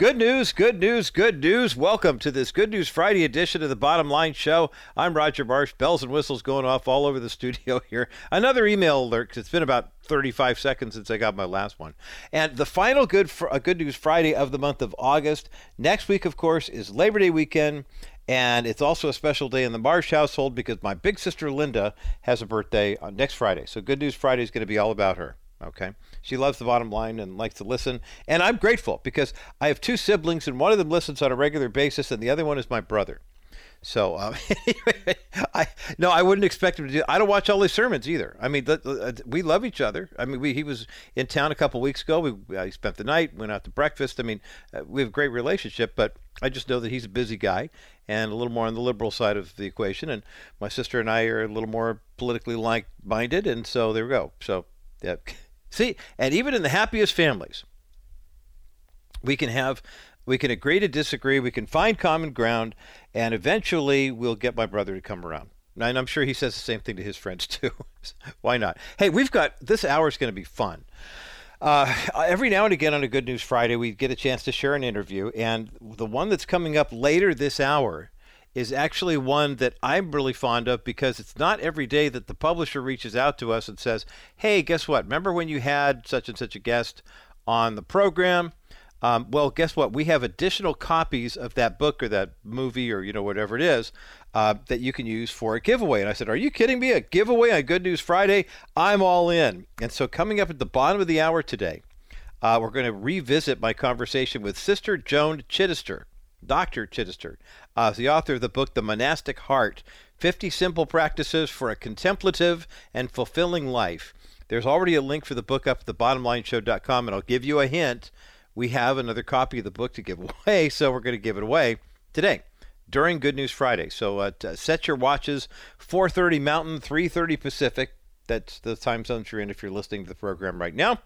Good news, good news, good news. Welcome to this Good News Friday edition of the Bottom Line Show. I'm Roger Marsh. Bells and whistles going off all over the studio here. Another email alert because it's been about 35 seconds since I got my last one. And the final good fr- uh, Good News Friday of the month of August. Next week, of course, is Labor Day weekend. And it's also a special day in the Marsh household because my big sister Linda has a birthday on next Friday. So Good News Friday is going to be all about her. Okay. She loves the bottom line and likes to listen. And I'm grateful because I have two siblings, and one of them listens on a regular basis, and the other one is my brother. So, um, I no, I wouldn't expect him to do. I don't watch all his sermons either. I mean, the, we love each other. I mean, we, he was in town a couple weeks ago. We I spent the night, went out to breakfast. I mean, uh, we have a great relationship. But I just know that he's a busy guy and a little more on the liberal side of the equation. And my sister and I are a little more politically like minded, and so there we go. So, yeah. See, and even in the happiest families, we can have we can agree to disagree, we can find common ground, and eventually we'll get my brother to come around. And I'm sure he says the same thing to his friends too. Why not? Hey, we've got this hour is going to be fun. Uh, every now and again on a Good News Friday, we get a chance to share an interview, and the one that's coming up later this hour is actually one that I'm really fond of because it's not every day that the publisher reaches out to us and says, "Hey, guess what? Remember when you had such and such a guest on the program?" Um, well, guess what? We have additional copies of that book or that movie or you know whatever it is uh, that you can use for a giveaway. And I said, "Are you kidding me? A giveaway on Good News Friday? I'm all in." And so, coming up at the bottom of the hour today, uh, we're going to revisit my conversation with Sister Joan Chittister. Dr. Chittister, uh, the author of the book The Monastic Heart 50 Simple Practices for a Contemplative and Fulfilling Life. There's already a link for the book up at thebottomlineshow.com, and I'll give you a hint. We have another copy of the book to give away, so we're going to give it away today during Good News Friday. So uh, set your watches 4:30 Mountain, 3:30 Pacific. That's the time zones you're in if you're listening to the program right now.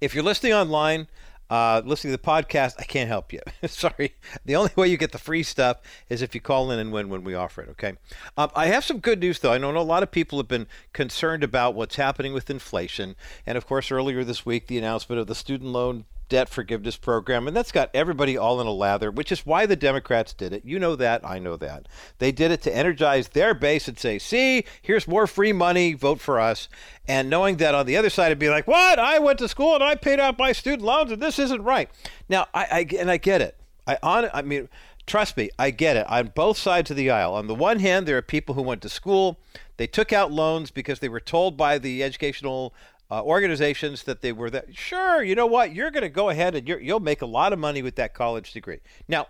If you're listening online, uh, listening to the podcast, I can't help you. Sorry. The only way you get the free stuff is if you call in and win when we offer it, okay? Um, I have some good news, though. I know a lot of people have been concerned about what's happening with inflation. And of course, earlier this week, the announcement of the student loan debt forgiveness program, and that's got everybody all in a lather, which is why the Democrats did it. You know that, I know that. They did it to energize their base and say, see, here's more free money, vote for us. And knowing that on the other side, it'd be like, what? I went to school and I paid off my student loans, and this isn't right. Now, I, I and I get it. I on, I mean, trust me, I get it. On both sides of the aisle. On the one hand, there are people who went to school. They took out loans because they were told by the educational uh, organizations that they were that sure you know what you're going to go ahead and you will make a lot of money with that college degree. Now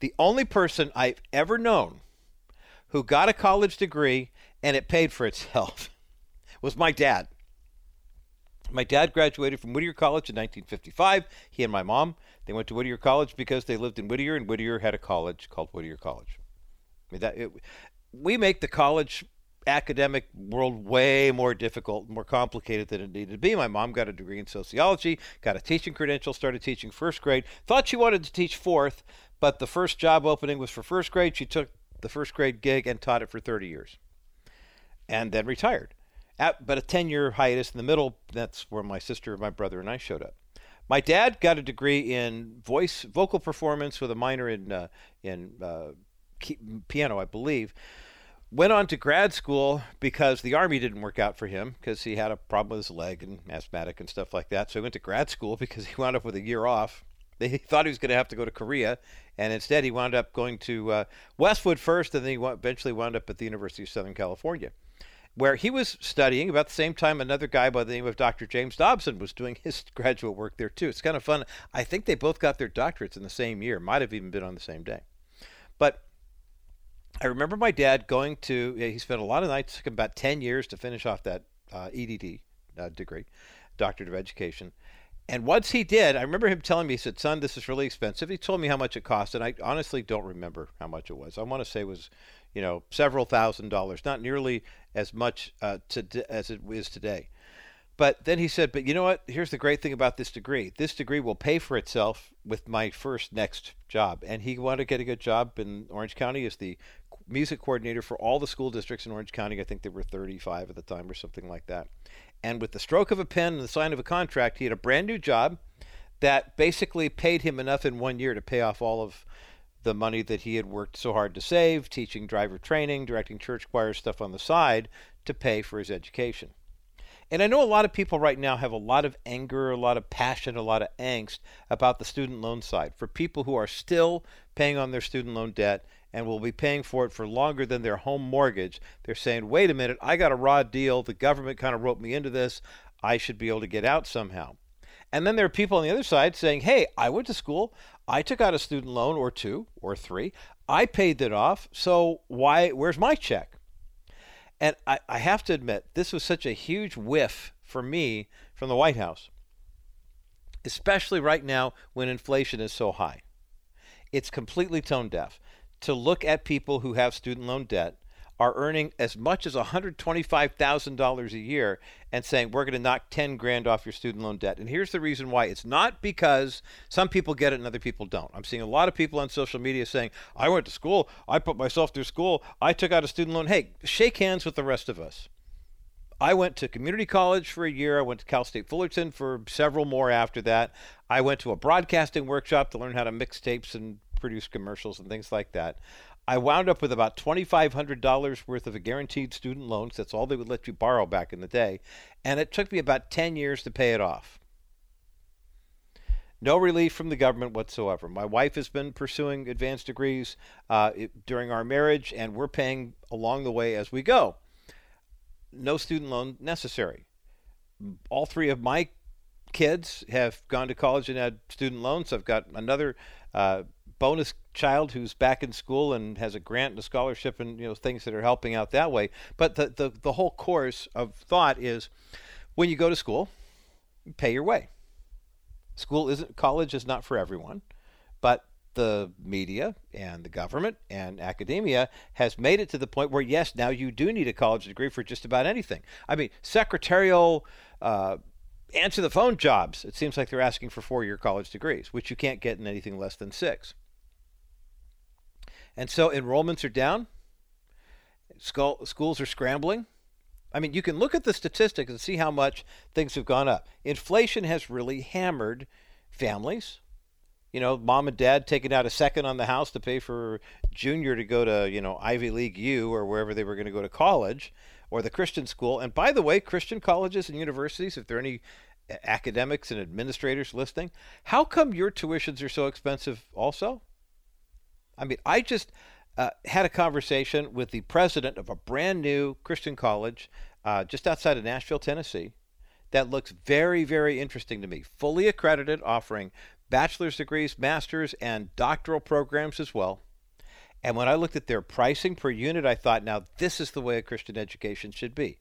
the only person i've ever known who got a college degree and it paid for itself was my dad. My dad graduated from whittier college in 1955 he and my mom they went to whittier college because they lived in whittier and whittier had a college called whittier college. I mean, that, it, we make the college academic world way more difficult, more complicated than it needed to be. My mom got a degree in sociology, got a teaching credential, started teaching first grade, thought she wanted to teach fourth, but the first job opening was for first grade. She took the first grade gig and taught it for 30 years and then retired. At, but a 10 year hiatus in the middle, that's where my sister, my brother, and I showed up. My dad got a degree in voice, vocal performance with a minor in, uh, in uh, piano, I believe went on to grad school because the army didn't work out for him because he had a problem with his leg and asthmatic and stuff like that. So he went to grad school because he wound up with a year off. They thought he was going to have to go to Korea, and instead he wound up going to uh, Westwood first, and then he eventually wound up at the University of Southern California, where he was studying about the same time another guy by the name of Dr. James Dobson was doing his graduate work there too. It's kind of fun. I think they both got their doctorates in the same year, might have even been on the same day. But I remember my dad going to, he spent a lot of nights, took about 10 years to finish off that uh, EDD uh, degree, Doctorate of Education. And once he did, I remember him telling me, he said, son, this is really expensive. He told me how much it cost, and I honestly don't remember how much it was. I want to say it was, you know, several thousand dollars, not nearly as much uh, to, as it is today. But then he said, but you know what? Here's the great thing about this degree. This degree will pay for itself with my first next job. And he wanted to get a good job in Orange County as the music coordinator for all the school districts in Orange County. I think there were 35 at the time or something like that. And with the stroke of a pen and the sign of a contract, he had a brand new job that basically paid him enough in one year to pay off all of the money that he had worked so hard to save, teaching driver training, directing church choir stuff on the side to pay for his education. And I know a lot of people right now have a lot of anger, a lot of passion, a lot of angst about the student loan side for people who are still paying on their student loan debt and will be paying for it for longer than their home mortgage. They're saying, wait a minute, I got a raw deal. The government kind of roped me into this. I should be able to get out somehow. And then there are people on the other side saying, hey, I went to school. I took out a student loan or two or three. I paid that off. So why, where's my check? And I, I have to admit, this was such a huge whiff for me from the White House, especially right now when inflation is so high. It's completely tone deaf to look at people who have student loan debt are earning as much as $125,000 a year and saying we're going to knock 10 grand off your student loan debt. And here's the reason why. It's not because some people get it and other people don't. I'm seeing a lot of people on social media saying, "I went to school, I put myself through school, I took out a student loan." Hey, shake hands with the rest of us. I went to community college for a year. I went to Cal State Fullerton for several more after that. I went to a broadcasting workshop to learn how to mix tapes and produce commercials and things like that. I wound up with about $2,500 worth of a guaranteed student loan, loans. That's all they would let you borrow back in the day. And it took me about 10 years to pay it off. No relief from the government whatsoever. My wife has been pursuing advanced degrees uh, it, during our marriage, and we're paying along the way as we go. No student loan necessary. All three of my kids have gone to college and had student loans. I've got another uh, bonus child who's back in school and has a grant and a scholarship and you know things that are helping out that way. But the the, the whole course of thought is when you go to school, pay your way. School isn't college is not for everyone, but the media and the government and academia has made it to the point where yes, now you do need a college degree for just about anything. I mean, secretarial. Uh, answer the phone jobs. It seems like they're asking for four year college degrees, which you can't get in anything less than six. And so enrollments are down. Schools are scrambling. I mean, you can look at the statistics and see how much things have gone up. Inflation has really hammered families. You know, mom and dad taking out a second on the house to pay for junior to go to, you know, Ivy League U or wherever they were going to go to college or the Christian school. And by the way, Christian colleges and universities, if there are any academics and administrators listening, how come your tuitions are so expensive also? I mean, I just uh, had a conversation with the president of a brand new Christian college uh, just outside of Nashville, Tennessee, that looks very, very interesting to me. Fully accredited, offering bachelor's degrees, master's, and doctoral programs as well. And when I looked at their pricing per unit, I thought, now this is the way a Christian education should be.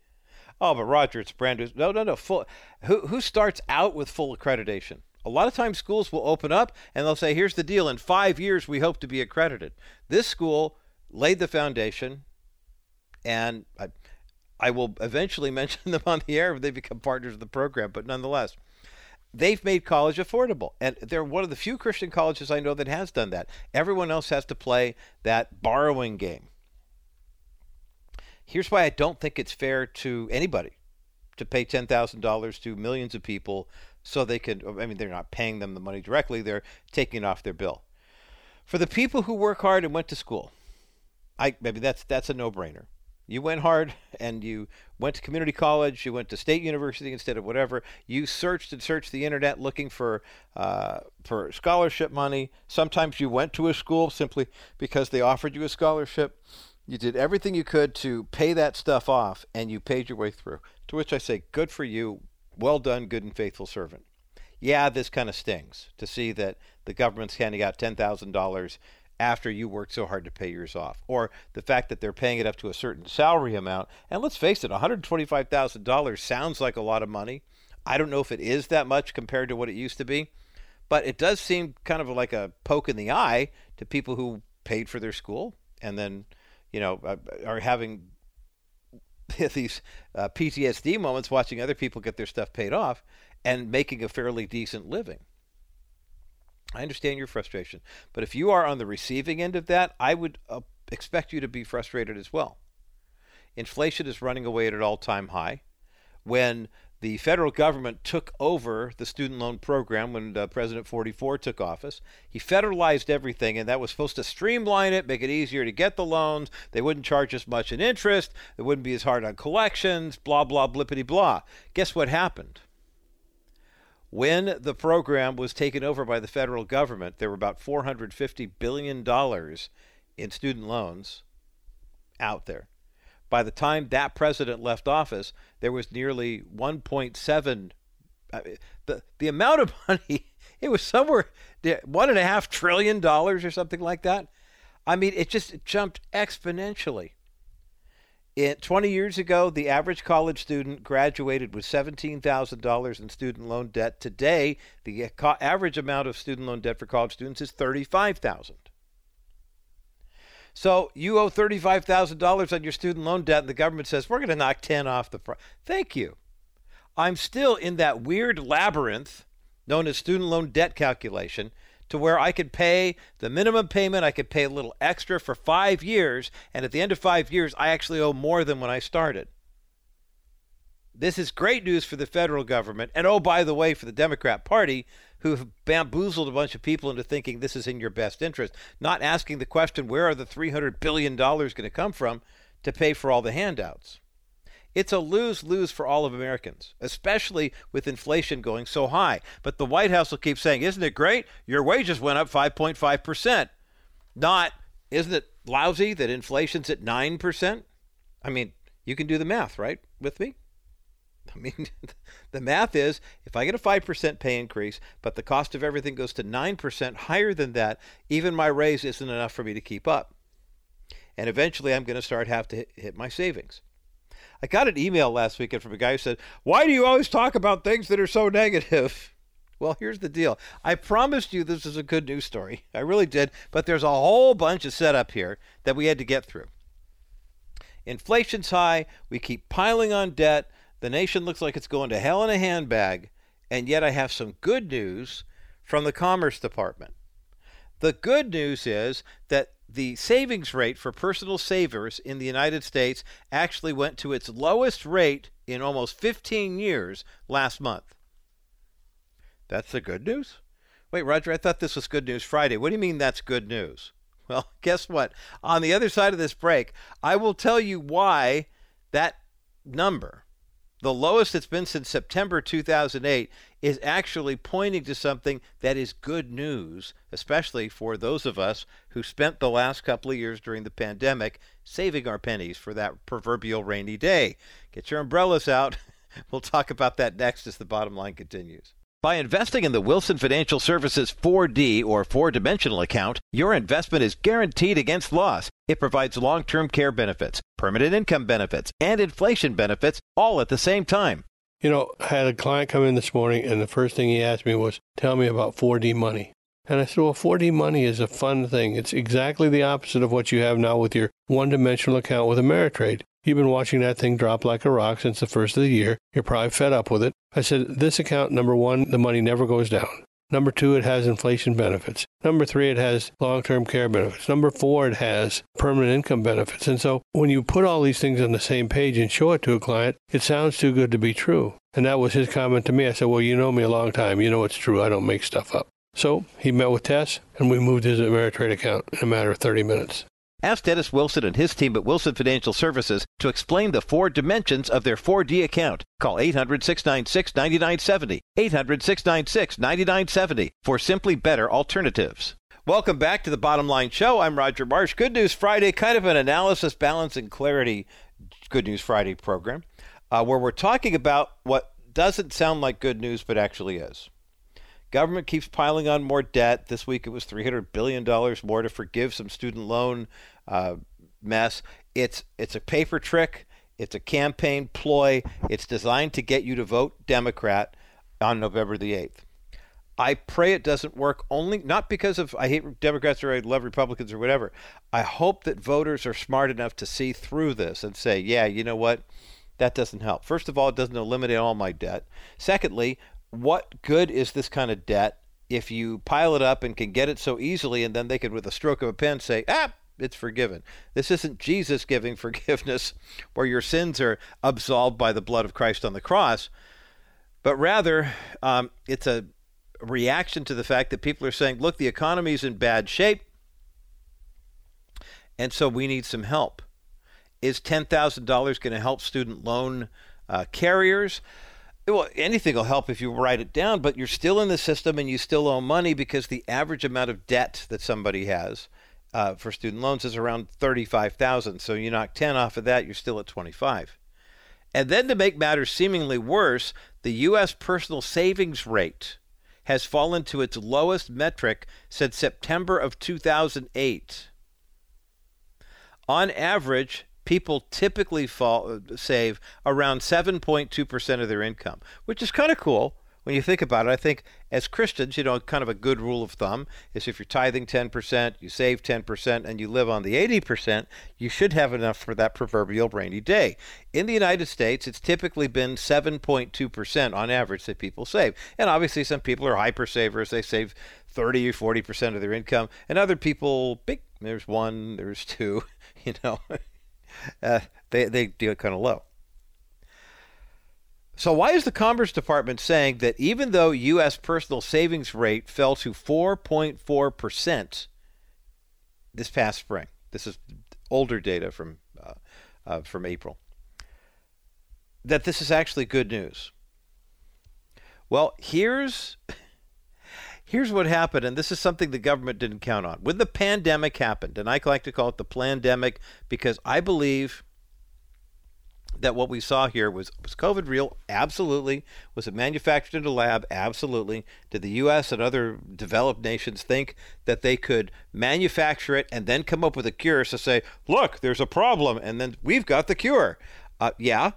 Oh, but Roger, it's brand new. No, no, no. Full. Who who starts out with full accreditation? A lot of times schools will open up and they'll say, here's the deal. In five years, we hope to be accredited. This school laid the foundation, and I, I will eventually mention them on the air if they become partners of the program, but nonetheless, they've made college affordable. And they're one of the few Christian colleges I know that has done that. Everyone else has to play that borrowing game. Here's why I don't think it's fair to anybody to pay $10,000 to millions of people so they could I mean they're not paying them the money directly, they're taking it off their bill. For the people who work hard and went to school, I maybe that's that's a no-brainer. You went hard and you went to community college, you went to state university instead of whatever. You searched and searched the internet looking for uh, for scholarship money. Sometimes you went to a school simply because they offered you a scholarship. You did everything you could to pay that stuff off, and you paid your way through. To which I say, good for you. Well done, good and faithful servant. Yeah, this kind of stings to see that the government's handing out $10,000 after you worked so hard to pay yours off. Or the fact that they're paying it up to a certain salary amount. And let's face it, $125,000 sounds like a lot of money. I don't know if it is that much compared to what it used to be, but it does seem kind of like a poke in the eye to people who paid for their school and then, you know, uh, are having these uh, PTSD moments watching other people get their stuff paid off and making a fairly decent living. I understand your frustration, but if you are on the receiving end of that, I would uh, expect you to be frustrated as well. Inflation is running away at an all time high. When the federal government took over the student loan program when uh, President 44 took office. He federalized everything, and that was supposed to streamline it, make it easier to get the loans. They wouldn't charge as much in interest. It wouldn't be as hard on collections, blah, blah, blippity, blah. Guess what happened? When the program was taken over by the federal government, there were about $450 billion in student loans out there. By the time that president left office, there was nearly 1.7. I mean, the the amount of money it was somewhere one and a half trillion dollars or something like that. I mean, it just jumped exponentially. It, 20 years ago, the average college student graduated with $17,000 in student loan debt. Today, the uh, average amount of student loan debt for college students is 35,000. So you owe $35,000 on your student loan debt, and the government says, we're going to knock 10 off the price. Thank you. I'm still in that weird labyrinth known as student loan debt calculation to where I could pay the minimum payment, I could pay a little extra for five years, and at the end of five years, I actually owe more than when I started. This is great news for the federal government, and oh, by the way, for the Democrat Party, who have bamboozled a bunch of people into thinking this is in your best interest, not asking the question, where are the $300 billion going to come from to pay for all the handouts? It's a lose lose for all of Americans, especially with inflation going so high. But the White House will keep saying, Isn't it great? Your wages went up 5.5%. Not, isn't it lousy that inflation's at 9%? I mean, you can do the math, right, with me? I mean, the math is if I get a 5% pay increase, but the cost of everything goes to 9% higher than that, even my raise isn't enough for me to keep up. And eventually I'm going to start have to hit, my savings. I got an email last weekend from a guy who said, Why do you always talk about things that are so negative? Well, here's the deal. I promised you this is a good news story. I really did, but there's a whole bunch of setup here that we had to get through. Inflation's high. We keep piling on debt. The nation looks like it's going to hell in a handbag, and yet I have some good news from the Commerce Department. The good news is that the savings rate for personal savers in the United States actually went to its lowest rate in almost 15 years last month. That's the good news? Wait, Roger, I thought this was Good News Friday. What do you mean that's good news? Well, guess what? On the other side of this break, I will tell you why that number the lowest it's been since September 2008, is actually pointing to something that is good news, especially for those of us who spent the last couple of years during the pandemic saving our pennies for that proverbial rainy day. Get your umbrellas out. We'll talk about that next as the bottom line continues. By investing in the Wilson Financial Services 4D or four dimensional account, your investment is guaranteed against loss. It provides long term care benefits, permanent income benefits, and inflation benefits all at the same time. You know, I had a client come in this morning, and the first thing he asked me was, Tell me about 4D money. And I said, Well, 4D money is a fun thing. It's exactly the opposite of what you have now with your one dimensional account with Ameritrade. You've been watching that thing drop like a rock since the first of the year. You're probably fed up with it. I said, this account, number one, the money never goes down. Number two, it has inflation benefits. Number three, it has long term care benefits. Number four, it has permanent income benefits. And so when you put all these things on the same page and show it to a client, it sounds too good to be true. And that was his comment to me. I said, Well, you know me a long time. You know it's true. I don't make stuff up. So he met with Tess, and we moved his Ameritrade account in a matter of 30 minutes. Ask Dennis Wilson and his team at Wilson Financial Services to explain the four dimensions of their 4D account. Call 800 696 9970. 800 696 9970 for simply better alternatives. Welcome back to the Bottom Line Show. I'm Roger Marsh. Good News Friday, kind of an analysis, balance, and clarity Good News Friday program uh, where we're talking about what doesn't sound like good news but actually is. Government keeps piling on more debt. This week it was $300 billion more to forgive some student loan uh, mess. It's, it's a paper trick, it's a campaign ploy. It's designed to get you to vote Democrat on November the 8th. I pray it doesn't work only not because of I hate Democrats or I love Republicans or whatever. I hope that voters are smart enough to see through this and say, yeah, you know what? That doesn't help. First of all, it doesn't eliminate all my debt. Secondly, what good is this kind of debt if you pile it up and can get it so easily and then they can with a stroke of a pen say ah it's forgiven this isn't jesus giving forgiveness where your sins are absolved by the blood of christ on the cross but rather um, it's a reaction to the fact that people are saying, look, the economy is in bad shape, and so we need some help. Is $10,000 going to help student loan uh, carriers? Well, anything will help if you write it down, but you're still in the system and you still owe money because the average amount of debt that somebody has uh, for student loans is around 35,000. So you knock 10 off of that, you're still at 25. And then to make matters seemingly worse, the U.S. personal savings rate has fallen to its lowest metric since September of 2008. On average, people typically fall, save around 7.2% of their income, which is kind of cool when you think about it. I think as Christians, you know, kind of a good rule of thumb is if you're tithing 10%, you save 10%, and you live on the 80%, you should have enough for that proverbial rainy day. In the United States, it's typically been 7.2% on average that people save. And obviously, some people are hyper savers. They save 30 or 40% of their income. And other people, big, there's one, there's two, you know. Uh, they, they do it kind of low. So, why is the Commerce Department saying that even though U.S. personal savings rate fell to 4.4% this past spring, this is older data from, uh, uh, from April, that this is actually good news? Well, here's. Here's what happened, and this is something the government didn't count on. When the pandemic happened, and I like to call it the pandemic because I believe that what we saw here was was COVID real? Absolutely. Was it manufactured in a lab? Absolutely. Did the U.S. and other developed nations think that they could manufacture it and then come up with a cure to say, look, there's a problem, and then we've got the cure? Uh, yeah.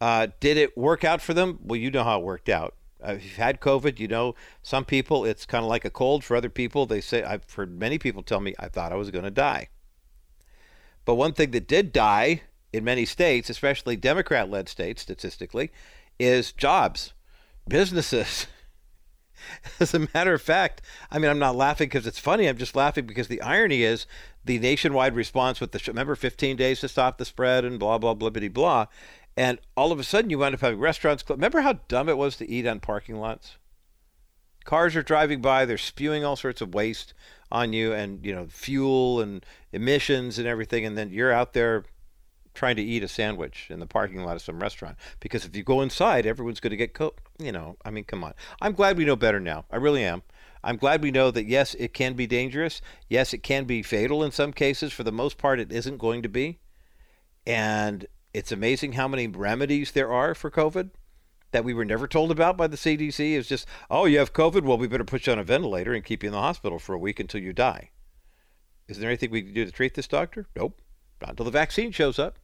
Uh, did it work out for them? Well, you know how it worked out. Uh, if you've had COVID, you know some people it's kind of like a cold. For other people, they say I've heard many people tell me I thought I was going to die. But one thing that did die in many states, especially Democrat-led states, statistically, is jobs, businesses. As a matter of fact, I mean, I'm not laughing because it's funny. I'm just laughing because the irony is the nationwide response with the remember 15 days to stop the spread and blah blah blah blah blah and all of a sudden, you wind up having restaurants. Remember how dumb it was to eat on parking lots? Cars are driving by; they're spewing all sorts of waste on you, and you know, fuel and emissions and everything. And then you're out there trying to eat a sandwich in the parking lot of some restaurant because if you go inside, everyone's going to get co- you know. I mean, come on. I'm glad we know better now. I really am. I'm glad we know that yes, it can be dangerous. Yes, it can be fatal in some cases. For the most part, it isn't going to be. And it's amazing how many remedies there are for COVID that we were never told about by the CDC. It's just, oh, you have COVID? Well, we better put you on a ventilator and keep you in the hospital for a week until you die. Is there anything we can do to treat this doctor? Nope. Not until the vaccine shows up.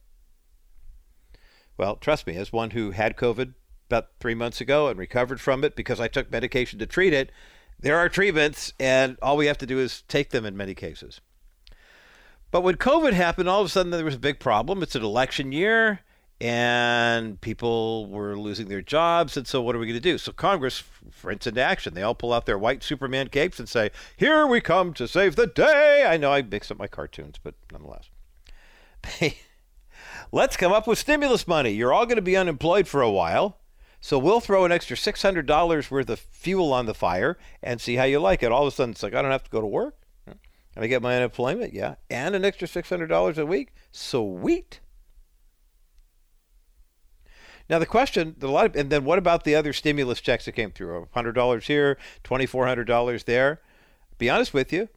Well, trust me, as one who had COVID about three months ago and recovered from it because I took medication to treat it, there are treatments, and all we have to do is take them in many cases. But when COVID happened, all of a sudden there was a big problem. It's an election year, and people were losing their jobs. And so, what are we going to do? So, Congress fronts into action. They all pull out their white Superman capes and say, Here we come to save the day. I know I mix up my cartoons, but nonetheless. Let's come up with stimulus money. You're all going to be unemployed for a while. So we'll throw an extra $600 worth of fuel on the fire and see how you like it. All of a sudden, it's like, I don't have to go to work. And I get my unemployment, yeah, and an extra $600 a week. Sweet. Now the question, a lot of, and then what about the other stimulus checks that came through? $100 here, $2,400 there. Be honest with you,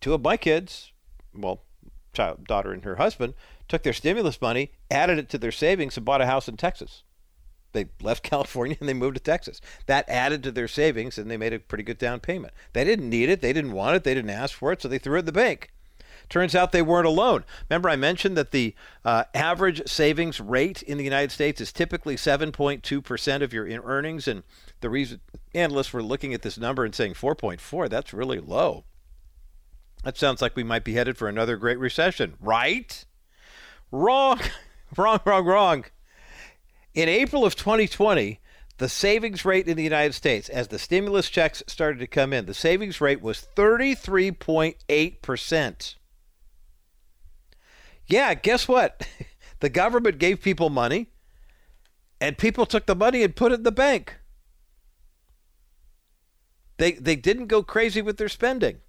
two of my kids, well, child, daughter and her husband, took their stimulus money, added it to their savings, and bought a house in Texas. They left California and they moved to Texas. That added to their savings and they made a pretty good down payment. They didn't need it, they didn't want it, they didn't ask for it, so they threw it in the bank. Turns out they weren't alone. Remember, I mentioned that the uh, average savings rate in the United States is typically 7.2% of your earnings. And the reason analysts were looking at this number and saying 4.4, that's really low. That sounds like we might be headed for another great recession, right? Wrong, wrong, wrong, wrong. In April of 2020, the savings rate in the United States, as the stimulus checks started to come in, the savings rate was 33.8%. Yeah, guess what? The government gave people money, and people took the money and put it in the bank. They they didn't go crazy with their spending.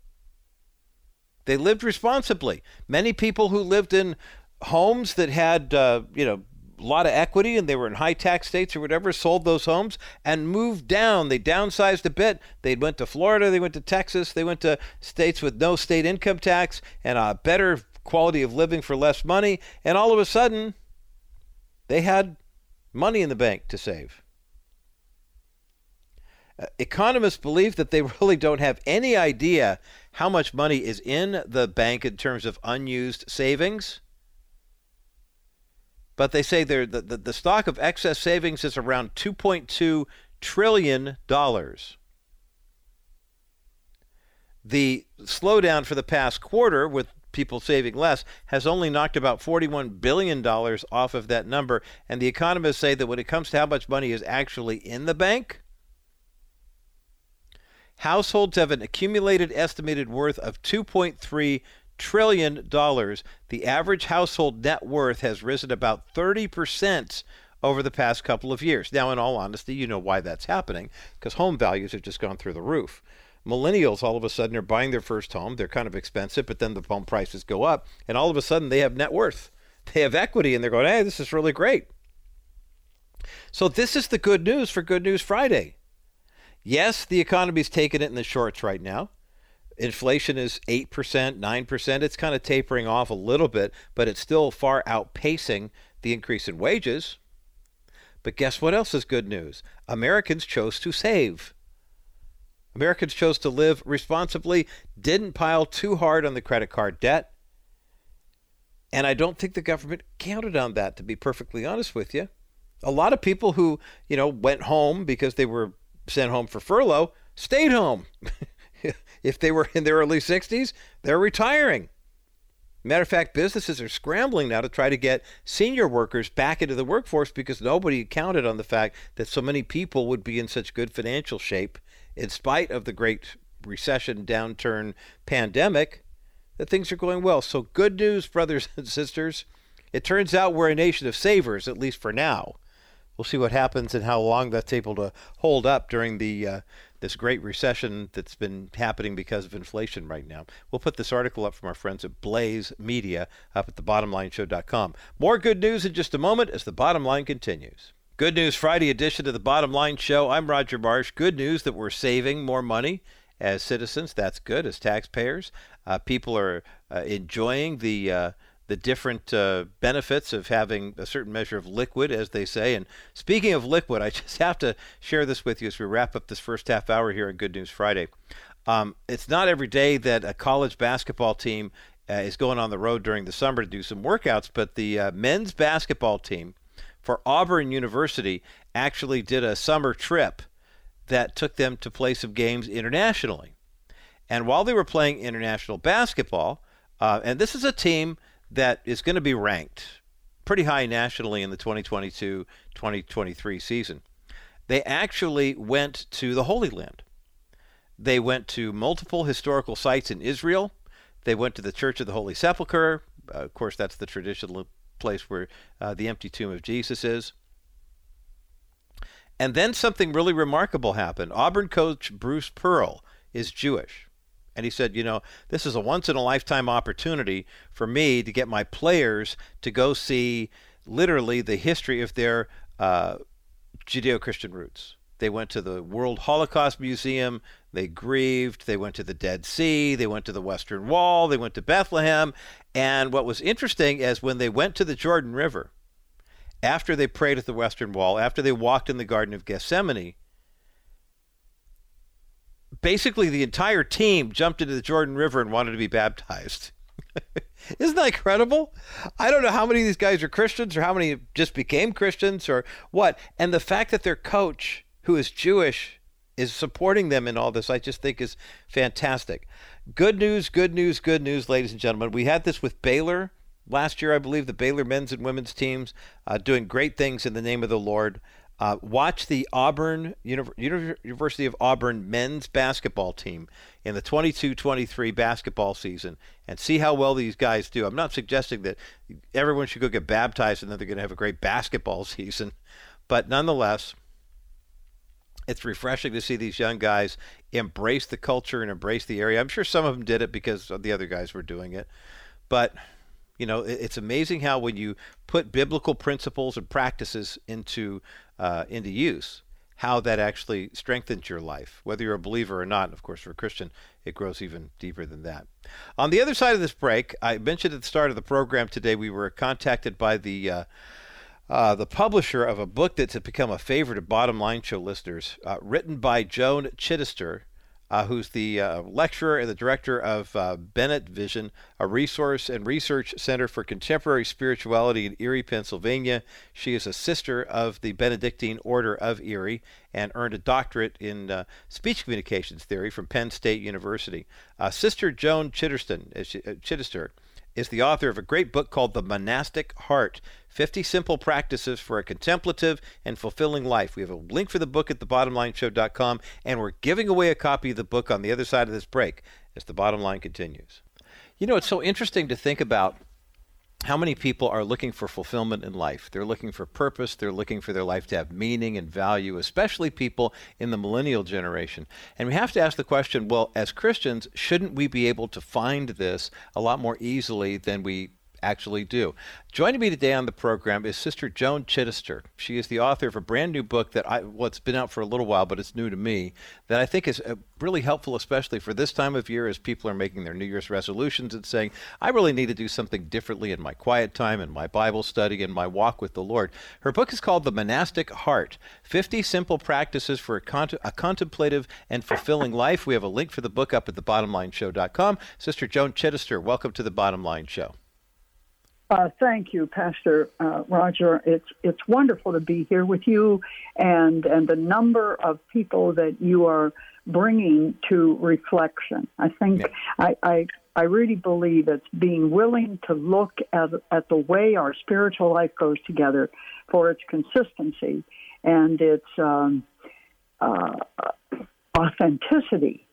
They lived responsibly. Many people who lived in homes that had uh, you know a lot of equity and they were in high tax states or whatever sold those homes and moved down. They downsized a bit. They went to florida they went to texas they went to states with no state income tax and a better quality of living for less money. And all of a sudden they had money in the bank to save. Uh, economists believe that they really don't have any idea how much money is in the bank in terms of unused savings but they say the, the, the stock of excess savings is around $2.2 trillion. The slowdown for the past quarter, with people saving less, has only knocked about $41 billion off of that number. And the economists say that when it comes to how much money is actually in the bank, households have an accumulated estimated worth of 2.3 trillion dollars. The average household net worth has risen about 30% over the past couple of years. Now, in all honesty, you know why that's happening because home values have just gone through the roof. Millennials all of a sudden are buying their first home. They're kind of expensive, but then the home prices go up, and all of a sudden they have net worth. They have equity, and they're going, hey, this is really great. So, this is the good news for Good News Friday. Yes, the economy's taking it in the shorts right now inflation is 8%, 9%. It's kind of tapering off a little bit, but it's still far outpacing the increase in wages. But guess what else is good news? Americans chose to save. Americans chose to live responsibly, didn't pile too hard on the credit card debt. And I don't think the government counted on that, to be perfectly honest with you. A lot of people who, you know, went home because they were sent home for furlough stayed home. if they were in their early 60s, they're retiring. Matter of fact, businesses are scrambling now to try to get senior workers back into the workforce because nobody counted on the fact that so many people would be in such good financial shape in spite of the great recession, downturn, pandemic, that things are going well. So, good news, brothers and sisters. It turns out we're a nation of savers, at least for now. We'll see what happens and how long that's able to hold up during the uh, this great recession that's been happening because of inflation right now. We'll put this article up from our friends at Blaze Media up at thebottomlineshow.com. More good news in just a moment as the bottom line continues. Good News Friday edition of the Bottom Line Show. I'm Roger Marsh. Good news that we're saving more money as citizens. That's good as taxpayers. Uh, people are uh, enjoying the uh, the different uh, benefits of having a certain measure of liquid, as they say. And speaking of liquid, I just have to share this with you as we wrap up this first half hour here on Good News Friday. Um, it's not every day that a college basketball team uh, is going on the road during the summer to do some workouts, but the uh, men's basketball team for Auburn University actually did a summer trip that took them to play some games internationally. And while they were playing international basketball, uh, and this is a team that is going to be ranked pretty high nationally in the 2022 2023 season. They actually went to the Holy Land. They went to multiple historical sites in Israel. They went to the Church of the Holy Sepulchre. Uh, of course, that's the traditional place where uh, the empty tomb of Jesus is. And then something really remarkable happened. Auburn coach Bruce Pearl is Jewish. And he said, you know, this is a once in a lifetime opportunity for me to get my players to go see literally the history of their uh, Judeo Christian roots. They went to the World Holocaust Museum. They grieved. They went to the Dead Sea. They went to the Western Wall. They went to Bethlehem. And what was interesting is when they went to the Jordan River, after they prayed at the Western Wall, after they walked in the Garden of Gethsemane, basically the entire team jumped into the Jordan River and wanted to be baptized. Isn't that incredible? I don't know how many of these guys are Christians or how many just became Christians or what. And the fact that their coach, who is Jewish, is supporting them in all this, I just think is fantastic. Good news, good news, good news, ladies and gentlemen. We had this with Baylor last year, I believe, the Baylor men's and women's teams uh, doing great things in the name of the Lord. Uh, watch the Auburn University of Auburn men's basketball team in the 22-23 basketball season and see how well these guys do. I'm not suggesting that everyone should go get baptized and then they're going to have a great basketball season, but nonetheless, it's refreshing to see these young guys embrace the culture and embrace the area. I'm sure some of them did it because the other guys were doing it, but you know, it's amazing how when you put biblical principles and practices into uh, into use, how that actually strengthens your life, whether you're a believer or not. Of course, for a Christian, it grows even deeper than that. On the other side of this break, I mentioned at the start of the program today, we were contacted by the uh, uh, the publisher of a book that's become a favorite of Bottom Line Show listeners, uh, written by Joan Chittister, uh, who's the uh, lecturer and the director of uh, Benetvision, a resource and research center for contemporary spirituality in Erie, Pennsylvania. She is a sister of the Benedictine Order of Erie and earned a doctorate in uh, speech communications theory from Penn State University. Uh, Sister Joan Chitterston, uh, Chittister is the author of a great book called The Monastic Heart 50 Simple Practices for a Contemplative and Fulfilling Life. We have a link for the book at thebottomlineshow.com, and we're giving away a copy of the book on the other side of this break as the bottom line continues. You know, it's so interesting to think about how many people are looking for fulfillment in life? They're looking for purpose. They're looking for their life to have meaning and value, especially people in the millennial generation. And we have to ask the question well, as Christians, shouldn't we be able to find this a lot more easily than we actually do. Joining me today on the program is Sister Joan Chittister. She is the author of a brand new book that I, well, it's been out for a little while, but it's new to me, that I think is uh, really helpful, especially for this time of year as people are making their New Year's resolutions and saying, I really need to do something differently in my quiet time, in my Bible study, in my walk with the Lord. Her book is called The Monastic Heart 50 Simple Practices for a, Cont- a Contemplative and Fulfilling Life. We have a link for the book up at thebottomlineshow.com. Sister Joan Chittister, welcome to the Bottom Line Show. Uh, thank you, Pastor uh, Roger. It's it's wonderful to be here with you, and and the number of people that you are bringing to reflection. I think yeah. I, I I really believe it's being willing to look at at the way our spiritual life goes together for its consistency and its um, uh, authenticity.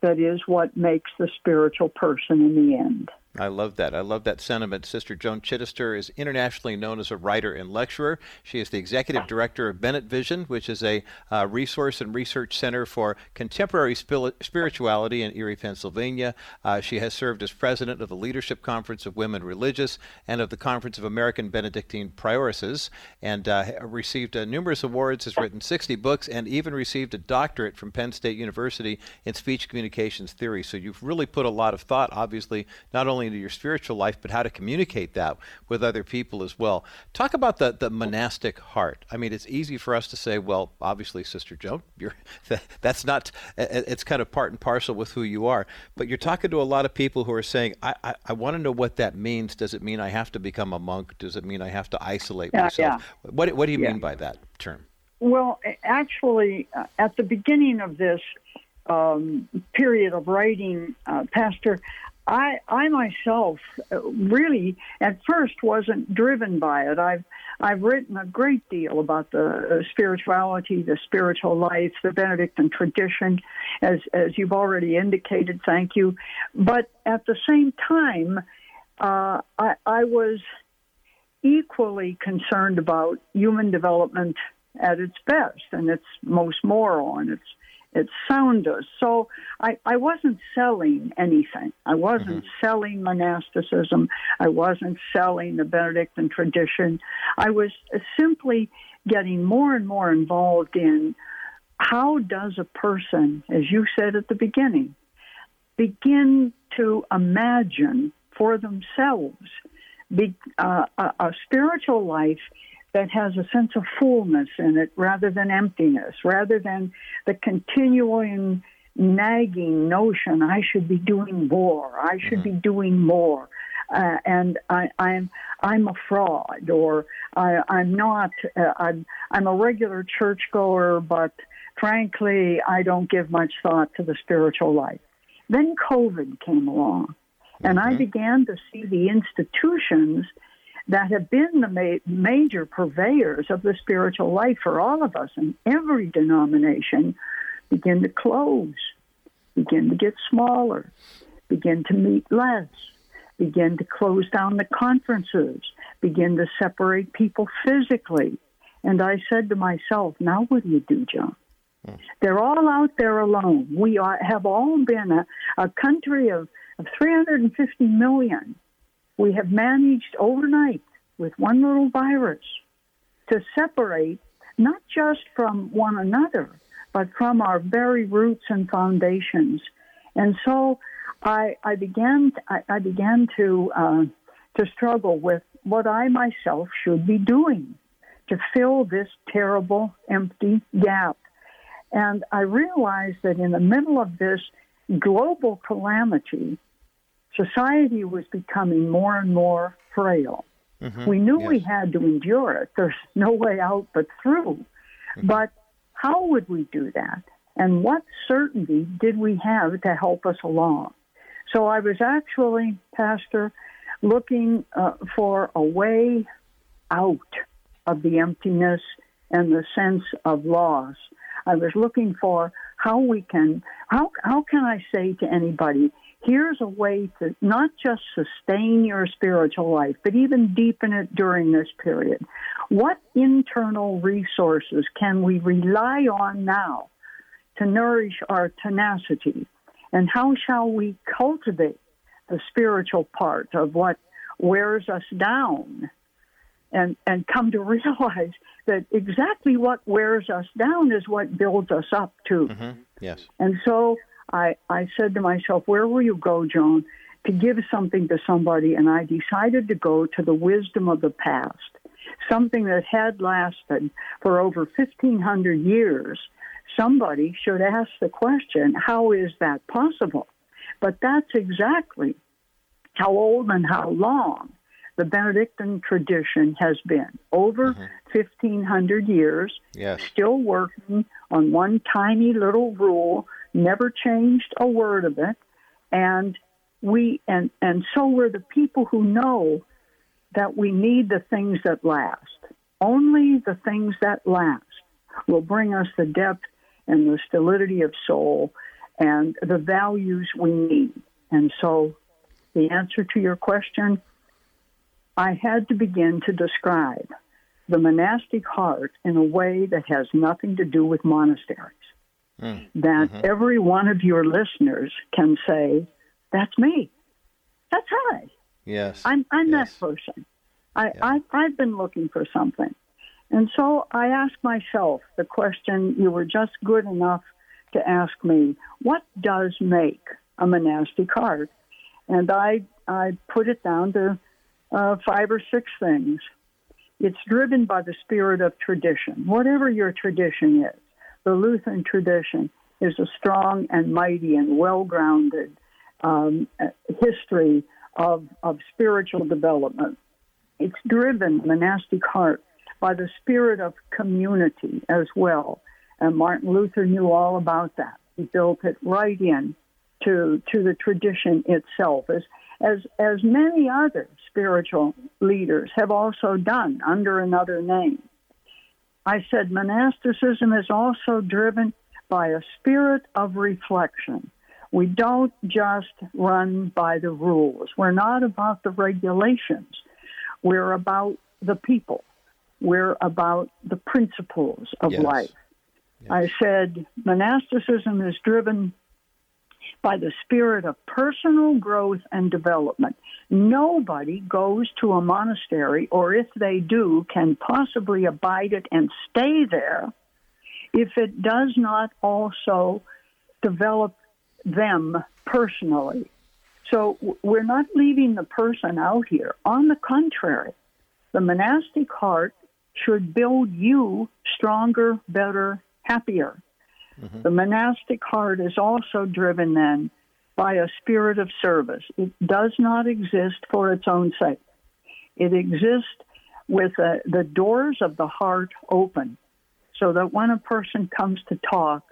That is what makes the spiritual person in the end. I love that. I love that sentiment. Sister Joan Chittister is internationally known as a writer and lecturer. She is the executive director of Benetvision, which is a uh, resource and research center for contemporary spirituality in Erie, Pennsylvania. Uh, she has served as president of the Leadership Conference of Women Religious and of the Conference of American Benedictine Prioresses, and uh, received uh, numerous awards, has written 60 books, and even received a doctorate from Penn State University in speech communications theory. So you've really put a lot of thought, obviously, not only into your spiritual life, but how to communicate that with other people as well. Talk about the, the monastic heart. I mean, it's easy for us to say, well, obviously, Sister Joan, you're, that's not, it's kind of part and parcel with who you are. But you're talking to a lot of people who are saying, I, I, I want to know what that means. Does it mean I have to become a monk? Does it mean I have to isolate yeah, myself? Yeah. What, what do you yeah. mean by that term? Well, actually, uh, at the beginning of this um, period of writing, uh, Pastor, I, I myself uh, really at first wasn't driven by it. I've I've written a great deal about the uh, spirituality, the spiritual life, the Benedictine tradition, as as you've already indicated. Thank you. But at the same time, uh, I, I was equally concerned about human development at its best and its most moral and its its soundest. So I, I wasn't selling anything. I wasn't mm-hmm. selling monasticism. I wasn't selling the Benedictine tradition. I was simply getting more and more involved in how does a person, as you said at the beginning, begin to imagine for themselves be, uh, a, a spiritual life that has a sense of fullness in it rather than emptiness, rather than the continuing nagging notion I should be doing more, I should mm-hmm. be doing more. Uh, and I, I'm I'm a fraud, or I, I'm not. Uh, I'm I'm a regular churchgoer, but frankly, I don't give much thought to the spiritual life. Then COVID came along, and mm-hmm. I began to see the institutions that have been the ma- major purveyors of the spiritual life for all of us in every denomination begin to close, begin to get smaller, begin to meet less, begin to close down the conferences, begin to separate people physically. And I said to myself, now what do you do, Joan? They're all out there alone. We are, have all been a, a country of, of 350 million. We have managed overnight with one little virus to separate not just from one another, but from our very roots and foundations. And so I, I began I, I began to uh, to struggle with what I myself should be doing to fill this terrible empty gap. And I realized that in the middle of this global calamity, society was becoming more and more frail. Mm-hmm. We knew yes. we had to endure it. There's no way out but through. Mm-hmm. But how would we do that? And what certainty did we have to help us along? So I was actually, Pastor, looking uh, for a way out of the emptiness and the sense of loss. I was looking for how we can, how, how can I say to anybody, here's a way to not just sustain your spiritual life, but even deepen it during this period. What internal resources can we rely on now to nourish our tenacity? And how shall we cultivate the spiritual part of what wears us down and, and come to realize that exactly what wears us down is what builds us up too. Mm-hmm. Yes. And so I, I said to myself, where will you go, Joan, to give something to somebody? And I decided to go to the wisdom of the past, something that had lasted for over 1,500 years. Somebody should ask the question, how is that possible? But that's exactly how old and how long the Benedictine tradition has been. Over mm-hmm. 1,500 years, yes. still working on one tiny little rule never changed a word of it, and we and and so we're the people who know that we need the things that last. Only the things that last will bring us the depth and the stolidity of soul and the values we need. And so, the answer to your question, I had to begin to describe the monastic heart in a way that has nothing to do with monasteries mm. that mm-hmm. every one of your listeners can say, "That's me. That's I. Yes, I'm I'm yes. that person. I, yeah. I I've been looking for something." And so I asked myself the question you were just good enough to ask me, what does make a monastic heart? And I, I put it down to uh, five or six things. It's driven by the spirit of tradition, whatever your tradition is the Lutheran tradition is a strong and mighty and well grounded um, history of, of spiritual development. It's driven, monastic heart, by the spirit of community as well. And Martin Luther knew all about that. He built it right in to, to the tradition itself, as, as, as many other spiritual leaders have also done under another name. I said monasticism is also driven by a spirit of reflection. We don't just run by the rules. We're not about the regulations. We're about the people. We're about the principles of yes. life. Yes. I said monasticism is driven by the spirit of personal growth and development. Nobody goes to a monastery, or if they do, can possibly abide it and stay there if it does not also develop them personally. So we're not leaving the person out here. On the contrary, the monastic heart should build you stronger, better, happier. Mm-hmm. The monastic heart is also driven then by a spirit of service. It does not exist for its own sake. It exists with uh, the doors of the heart open so that when a person comes to talk,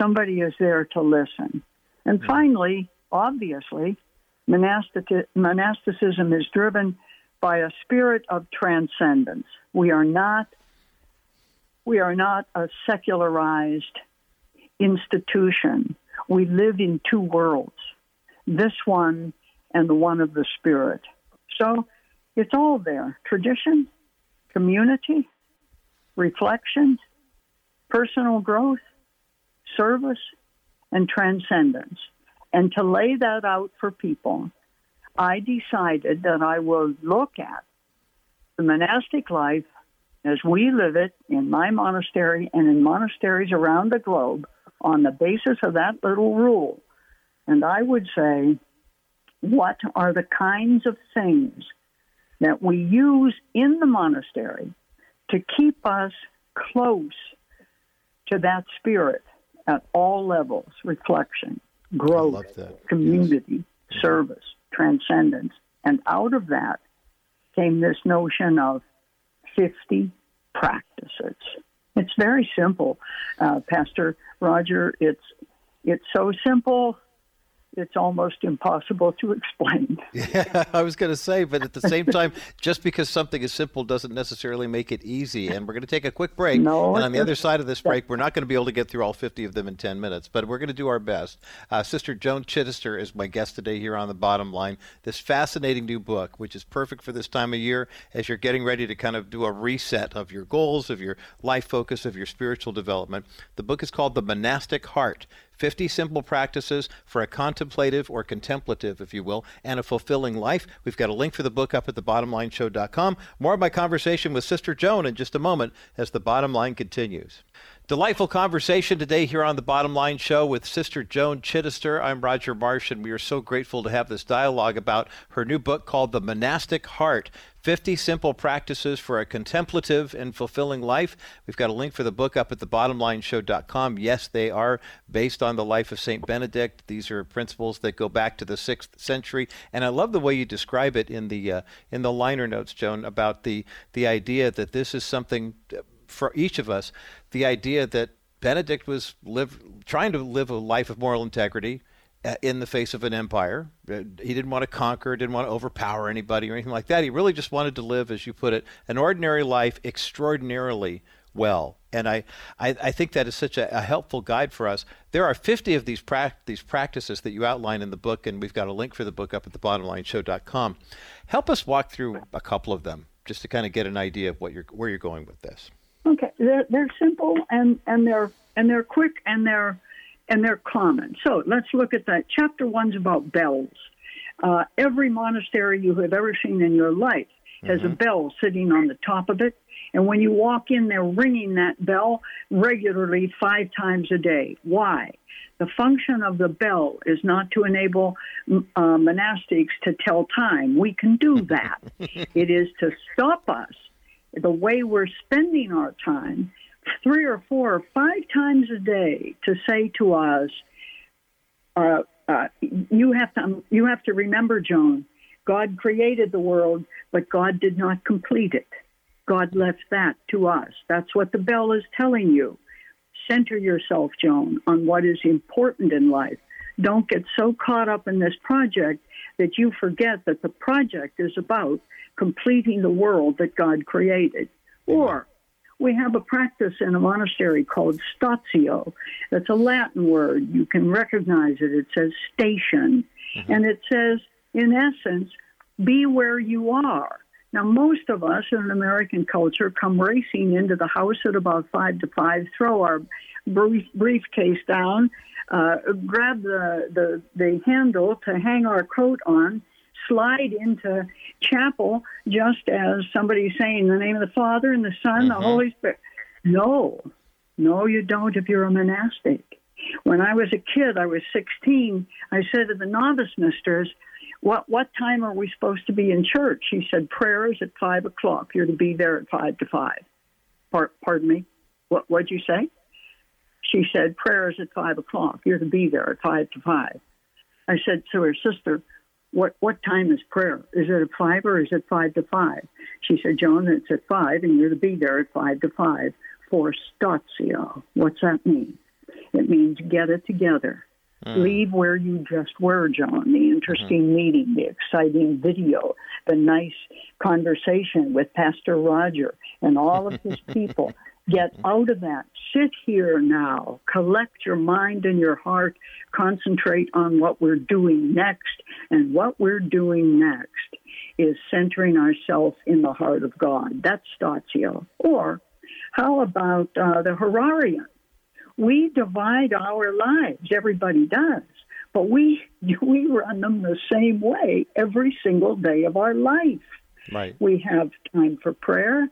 somebody is there to listen. And mm-hmm. finally, obviously, monastic, monasticism is driven by a spirit of transcendence. We are not we are not a secularized institution. We live in two worlds this one and the one of the Spirit. So it's all there tradition, community, reflection, personal growth, service and transcendence. And to lay that out for people, I decided that I will look at the monastic life as we live it in my monastery and in monasteries around the globe on the basis of that little rule. And I would say, what are the kinds of things that we use in the monastery to keep us close to that spirit at all levels reflection, growth, community, yes. service, transcendence. And out of that came this notion of 50 practices. It's very simple, uh, Pastor Roger. It's it's so simple it's almost impossible to explain. Yeah, I was going to say, but at the same time, just because something is simple doesn't necessarily make it easy. And we're going to take a quick break. No, and on the other side of this break, we're not going to be able to get through all 50 of them in 10 minutes, but we're going to do our best. Uh, Sister Joan Chittister is my guest today here on the bottom line. This fascinating new book, which is perfect for this time of year as you're getting ready to kind of do a reset of your goals, of your life focus, of your spiritual development. The book is called The Monastic Heart 50 simple practices for a contemplative or contemplative, if you will, and a fulfilling life. We've got a link for the book up at thebottomlineshow.com. More of my conversation with Sister Joan in just a moment as the bottom line continues. Delightful conversation today here on the Bottom Line Show with Sister Joan Chittister. I'm Roger Marsh, and we are so grateful to have this dialogue about her new book called The Monastic Heart 50 Simple Practices for a Contemplative and Fulfilling Life. We've got a link for the book up at thebottomlineshow.com. Yes, they are based on the life of St. Benedict. These are principles that go back to the 6th century. And I love the way you describe it in the, uh, in the liner notes, Joan, about the, the idea that this is something for each of us the idea that Benedict was live, trying to live a life of moral integrity uh, in the face of an empire. Uh, he didn't want to conquer, didn't want to overpower anybody or anything like that. He really just wanted to live, as you put it, an ordinary life extraordinarily well. And I, I, I think that is such a, a, helpful guide for us. There are 50 of these, pra- these practices that you outline in the book, and we've got a link for the book up at the thebottomlineshow.com. Help us walk through a couple of them just to kind of get an idea of what you're, where you're going with this. Okay, they're they're simple and and they're and they're quick and they're and they're common. So let's look at that. Chapter one's about bells. Uh, every monastery you have ever seen in your life has mm-hmm. a bell sitting on the top of it. And when you walk in, they're ringing that bell regularly five times a day. Why? The function of the bell is not to enable uh, monastics to tell time. We can do that. it is to stop us the way we're spending our time three or four or five times a day to say to us, uh, uh, you have to you have to remember, Joan, God created the world, but God did not complete it. God left that to us. That's what the bell is telling you. Center yourself, Joan, on what is important in life. Don't get so caught up in this project that you forget that the project is about completing the world that God created. Or we have a practice in a monastery called statio. That's a Latin word. You can recognize it. It says station. Mm-hmm. And it says, in essence, be where you are. Now, most of us in American culture come racing into the house at about five to five, throw our brief, briefcase down, uh, grab the, the, the handle to hang our coat on, slide into chapel just as somebody saying the name of the Father and the Son, mm-hmm. the Holy Spirit. No, no, you don't if you're a monastic. When I was a kid, I was 16, I said to the novice mistress, what, what time are we supposed to be in church? She said, prayers at 5 o'clock. You're to be there at 5 to 5. pardon me? What, what'd you say? She said, prayers at 5 o'clock. You're to be there at 5 to 5. I said to her sister, what what time is prayer? Is it at five or is it five to five? She said, Joan, it's at five, and you're to be there at five to five for statio. What's that mean? It means get it together. Mm. Leave where you just were, Joan. The interesting mm-hmm. meeting, the exciting video, the nice conversation with Pastor Roger and all of his people. Get out of that. Sit here now. Collect your mind and your heart. Concentrate on what we're doing next. And what we're doing next is centering ourselves in the heart of God. That's Statio. Or how about uh, the Horarium? we divide our lives. Everybody does. But we, we run them the same way every single day of our life. Right. We have time for prayer,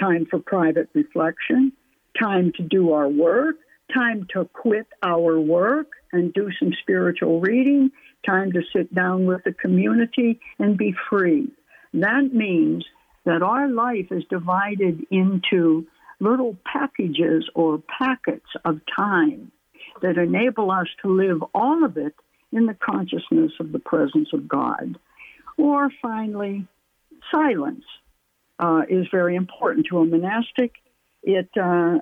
time for private reflection, time to do our work, time to quit our work and do some spiritual reading, time to sit down with the community and be free. That means that our life is divided into little packages or packets of time that enable us to live all of it in the consciousness of the presence of God. Or finally, silence uh, is very important to a monastic. It uh,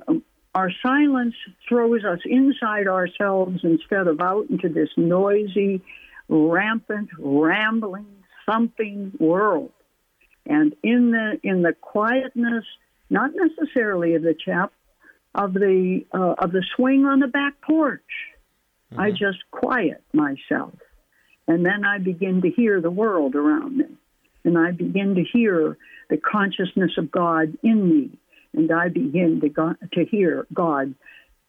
our silence throws us inside ourselves instead of out into this noisy, rampant, rambling, thumping world. And in the in the quietness, not necessarily of the chap, of the uh, of the swing on the back porch, mm-hmm. I just quiet myself, and then I begin to hear the world around me, and I begin to hear the consciousness of God in me, and I begin to go, to hear God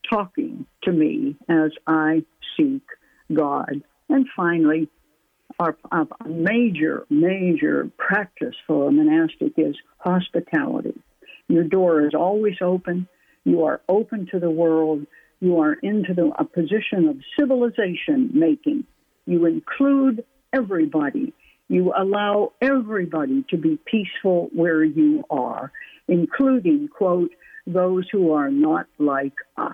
talking to me as I seek God, and finally our, our major, major practice for a monastic is hospitality. Your door is always open. You are open to the world. You are into the, a position of civilization making. You include everybody. You allow everybody to be peaceful where you are, including, quote, those who are not like us.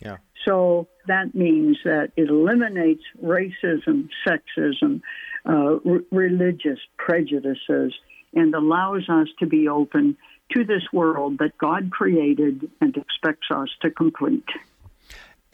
Yeah. So that means that it eliminates racism, sexism, uh, r- religious prejudices, and allows us to be open to this world that God created and expects us to complete.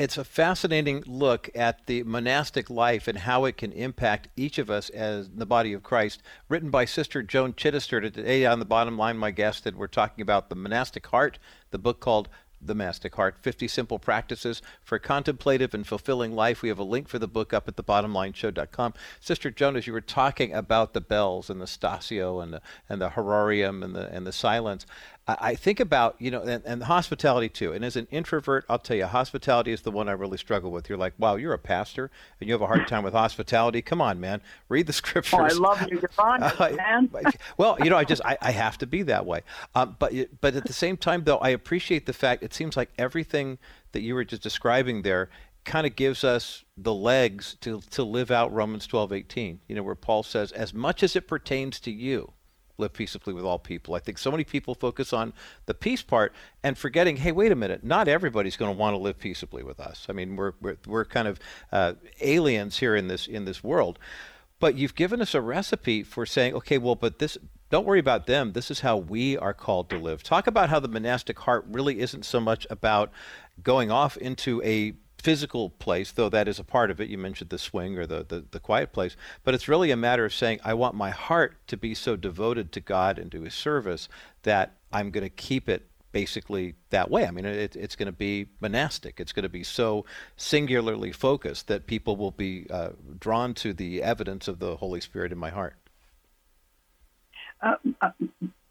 It's a fascinating look at the monastic life and how it can impact each of us as the body of Christ. Written by Sister Joan Chittister today on the bottom line, my guest, and we're talking about the monastic heart, the book called the Monastic Heart 50 Simple Practices for Contemplative and Fulfilling Life. We have a link for the book up at the thebottomlineshow.com. Sister Jonas, you were talking about the bells and the Statio and the, and the Horarium and the, and the silence. I think about, you know, and, and, hospitality too. And as an introvert, I'll tell you, hospitality is the one I really struggle with. You're like, wow, you're a pastor and you have a hard time with hospitality. Come on, man. Read the scriptures. Oh, I love you. You're honest, man. well, you know, I just, I, I have to be that way. Um, but, but at the same time, though, I appreciate the fact it seems like everything that you were just describing there kind of gives us the legs to, to live out Romans 12, 18, you know, where Paul says, as much as it pertains to you, live peaceably with all people. I think so many people focus on the peace part and forgetting, hey, wait a minute, not everybody's going to want to live peaceably with us. I mean, we're we're, we're kind of uh, aliens here in this in this world. But you've given us a recipe for saying, okay, well, but this don't worry about them. This is how we are called to live. Talk about how the monastic heart really isn't so much about going off into a physical place, though that is a part of it. You mentioned the swing or the, the, the, quiet place, but it's really a matter of saying, I want my heart to be so devoted to God and to His service that I'm going to keep it basically that way. I mean, it, it's going to be monastic. It's going to be so singularly focused that people will be uh, drawn to the evidence of the Holy Spirit in my heart. Uh, uh,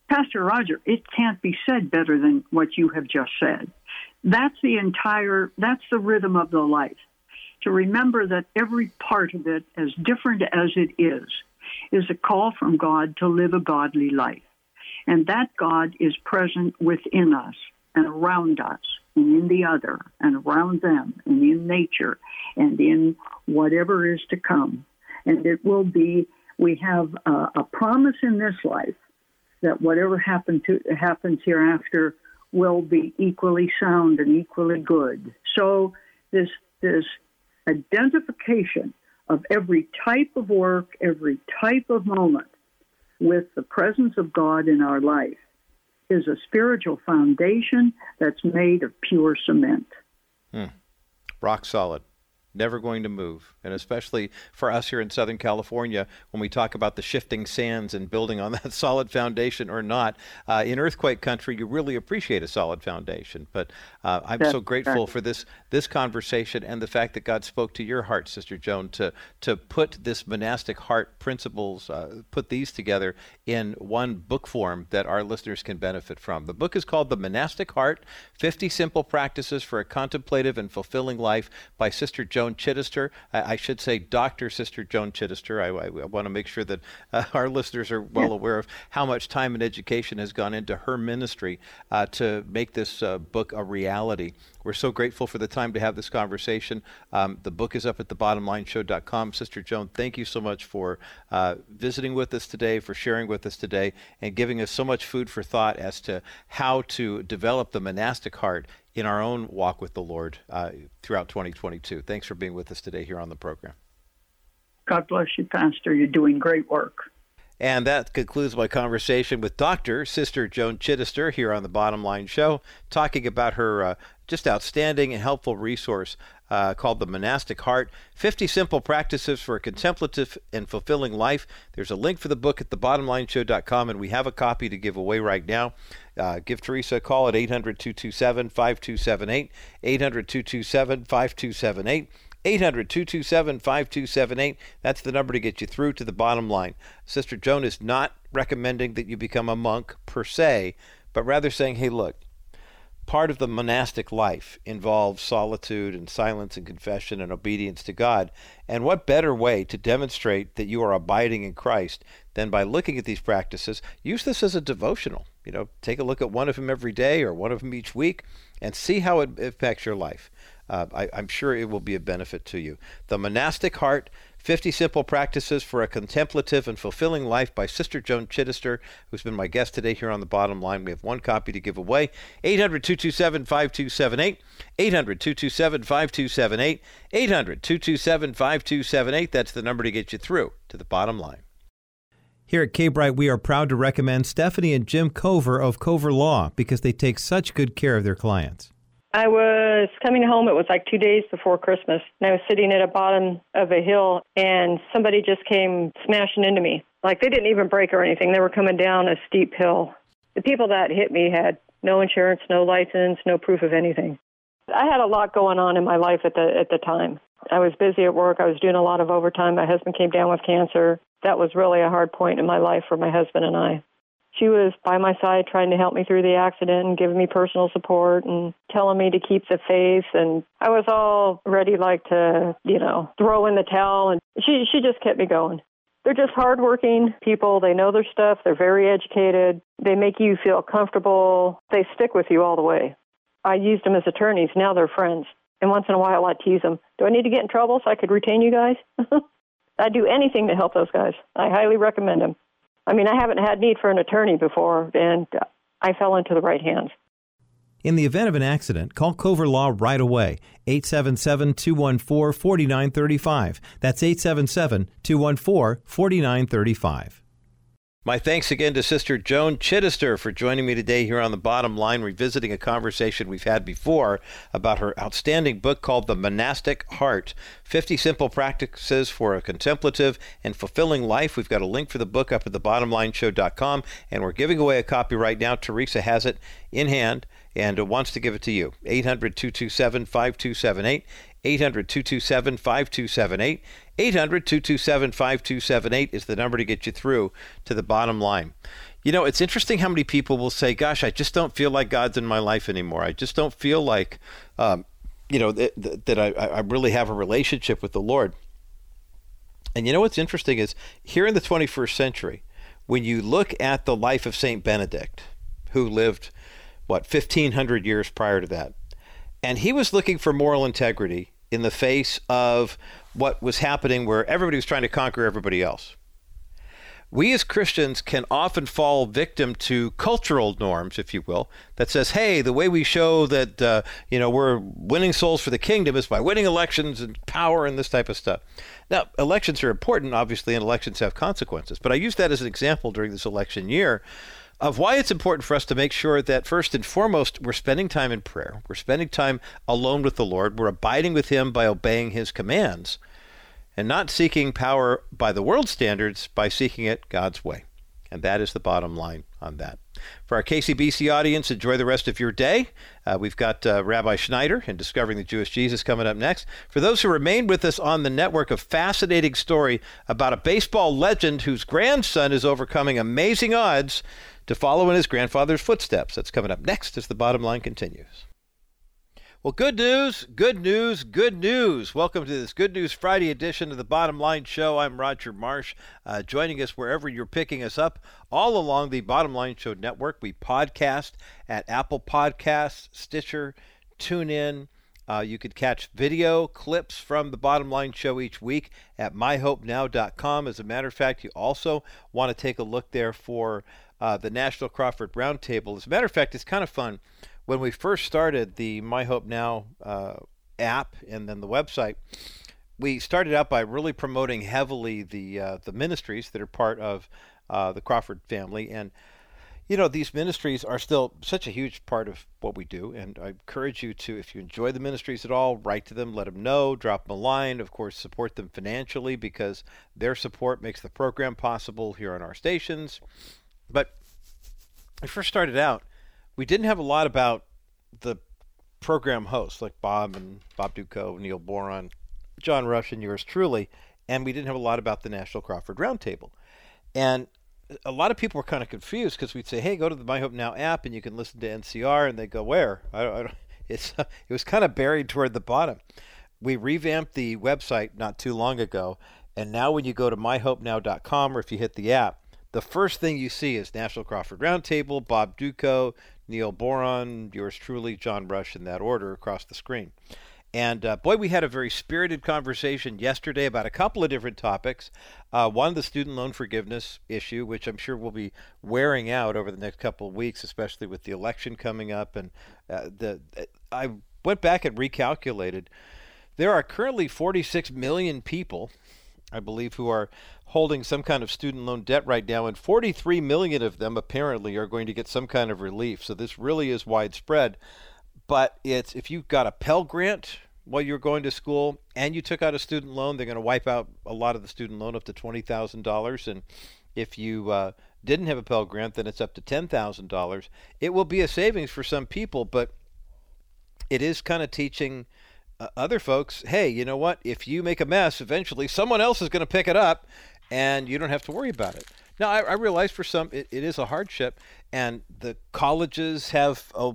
Pastor Roger, it can't be said better than what you have just said. That's the entire, that's the rhythm of the life. To remember that every part of it, as different as it is, is a call from God to live a godly life. And that God is present within us and around us and in the other and around them and in nature and in whatever is to come. And it will be, we have a, a promise in this life that whatever happen to, happens hereafter will be equally sound and equally good. So this this identification of every type of work, every type of moment with the presence of God in our life is a spiritual foundation that's made of pure cement. Hmm. Rock solid. Never going to move. And especially for us here in Southern California, when we talk about the shifting sands and building on that solid foundation or not, uh, in earthquake country, you really appreciate a solid foundation. But uh, I'm so grateful for this this conversation and the fact that God spoke to your heart, Sister Joan, to to put this monastic heart principles, uh, put these together in one book form that our listeners can benefit from. The book is called The Monastic Heart: 50 Simple Practices for a Contemplative and Fulfilling Life by Sister Joan Joan Chittister. I, I, should say Dr. Sister Joan Chittister. I, I, I want to make sure that uh, our listeners are well aware of how much time and education has gone into her ministry uh, to make this uh, book a reality. We're so grateful for the time to have this conversation. Um, the book is up at thebottomlineshow.com. Sister Joan, thank you so much for uh, visiting with us today, for sharing with us today, and giving us so much food for thought as to how to develop the monastic heart in our own walk with the Lord uh, throughout 2022. Thanks for being with us today here on the program. God bless you, Pastor. You're doing great work. And that concludes my conversation with Dr. Sister Joan Chittister here on the Bottom Line Show, talking about her uh, just outstanding and helpful resource uh, called The Monastic Heart 50 Simple Practices for a Contemplative and Fulfilling Life. There's a link for the book at thebottomlineshow.com, and we have a copy to give away right now. Uh, give Teresa a call at 800 227 5278. 800 227 5278. 800 227 5278. That's the number to get you through to the bottom line. Sister Joan is not recommending that you become a monk per se, but rather saying, hey, look, part of the monastic life involves solitude and silence and confession and obedience to God. And what better way to demonstrate that you are abiding in Christ than by looking at these practices? Use this as a devotional. You know, take a look at one of them every day or one of them each week and see how it affects your life uh, I, I'm sure it will be a benefit to you. The Monastic Heart 50 Simple Practices for a Contemplative and Fulfilling Life by Sister Joan Chittister, who's been my guest today here on the bottom line. We have one copy to give away 800 227 5278. 800 227 5278. 800 227 5278. That's the number to get you through to the bottom line. Here at K Bright, we are proud to recommend Stephanie and Jim Cover of Cover Law because they take such good care of their clients. I was coming home. It was like two days before Christmas, and I was sitting at the bottom of a hill, and somebody just came smashing into me. Like they didn't even break or anything. They were coming down a steep hill. The people that hit me had no insurance, no license, no proof of anything. I had a lot going on in my life at the at the time. I was busy at work. I was doing a lot of overtime. My husband came down with cancer. That was really a hard point in my life for my husband and I she was by my side trying to help me through the accident and giving me personal support and telling me to keep the faith and I was all ready like to, you know, throw in the towel and she she just kept me going. They're just hardworking people. They know their stuff. They're very educated. They make you feel comfortable. They stick with you all the way. I used them as attorneys. Now they're friends. And once in a while I tease them. Do I need to get in trouble so I could retain you guys? I'd do anything to help those guys. I highly recommend them. I mean, I haven't had need for an attorney before, and I fell into the right hands. In the event of an accident, call Cover Law right away. 877 214 4935. That's 877 214 4935. My thanks again to Sister Joan Chittister for joining me today here on the bottom line, revisiting a conversation we've had before about her outstanding book called The Monastic Heart 50 Simple Practices for a Contemplative and Fulfilling Life. We've got a link for the book up at thebottomlineshow.com, and we're giving away a copy right now. Teresa has it in hand and wants to give it to you. 800 227 5278. 800 227 5278. 800 227 5278 is the number to get you through to the bottom line. You know, it's interesting how many people will say, Gosh, I just don't feel like God's in my life anymore. I just don't feel like, um, you know, that, that I, I really have a relationship with the Lord. And you know what's interesting is here in the 21st century, when you look at the life of St. Benedict, who lived, what, 1500 years prior to that, and he was looking for moral integrity in the face of what was happening where everybody was trying to conquer everybody else. We as Christians can often fall victim to cultural norms, if you will, that says, "Hey, the way we show that uh, you know we're winning souls for the kingdom is by winning elections and power and this type of stuff." Now, elections are important, obviously, and elections have consequences. But I use that as an example during this election year of why it's important for us to make sure that first and foremost we're spending time in prayer. We're spending time alone with the Lord. We're abiding with Him by obeying His commands and not seeking power by the world standards, by seeking it God's way. And that is the bottom line on that. For our KCBC audience, enjoy the rest of your day. Uh, we've got uh, Rabbi Schneider and Discovering the Jewish Jesus coming up next. For those who remain with us on the network, a fascinating story about a baseball legend whose grandson is overcoming amazing odds to follow in his grandfather's footsteps. That's coming up next as the bottom line continues. Well, good news, good news, good news. Welcome to this Good News Friday edition of the Bottom Line Show. I'm Roger Marsh, uh, joining us wherever you're picking us up, all along the Bottom Line Show network. We podcast at Apple Podcasts, Stitcher, TuneIn. Uh, you could catch video clips from the Bottom Line Show each week at myhopenow.com. As a matter of fact, you also want to take a look there for uh, the National Crawford Roundtable. As a matter of fact, it's kind of fun when we first started the My Hope Now uh, app and then the website, we started out by really promoting heavily the uh, the ministries that are part of uh, the Crawford family, and you know these ministries are still such a huge part of what we do. And I encourage you to, if you enjoy the ministries at all, write to them, let them know, drop them a line. Of course, support them financially because their support makes the program possible here on our stations. But I first started out we didn't have a lot about the program hosts like Bob and Bob Dutko, Neil Boron, John Rush, and yours truly, and we didn't have a lot about the National Crawford Roundtable. And a lot of people were kind of confused because we'd say, "Hey, go to the My Hope Now app and you can listen to NCR," and they go, "Where?" I don't, I don't, it's it was kind of buried toward the bottom. We revamped the website not too long ago, and now when you go to myhopenow.com or if you hit the app, the first thing you see is National Crawford Roundtable, Bob Dutko, Neil Boron, yours truly, John Rush, in that order across the screen. And uh, boy, we had a very spirited conversation yesterday about a couple of different topics. Uh, one, the student loan forgiveness issue, which I'm sure will be wearing out over the next couple of weeks, especially with the election coming up. And uh, the I went back and recalculated. There are currently 46 million people, I believe, who are holding some kind of student loan debt right now, and 43 million of them apparently are going to get some kind of relief. So this really is widespread. But it's if you've got a Pell Grant while you're going to school and you took out a student loan, they're going to wipe out a lot of the student loan up to twenty thousand dollars, and if you uh, didn't have a Pell Grant, then it's up to ten thousand dollars. It will be a savings for some people, but it is kind of teaching uh, other folks, hey, you know what? If you make a mess, eventually someone else is going to pick it up, and you don't have to worry about it. Now, I, I realize for some it, it is a hardship, and the colleges have a,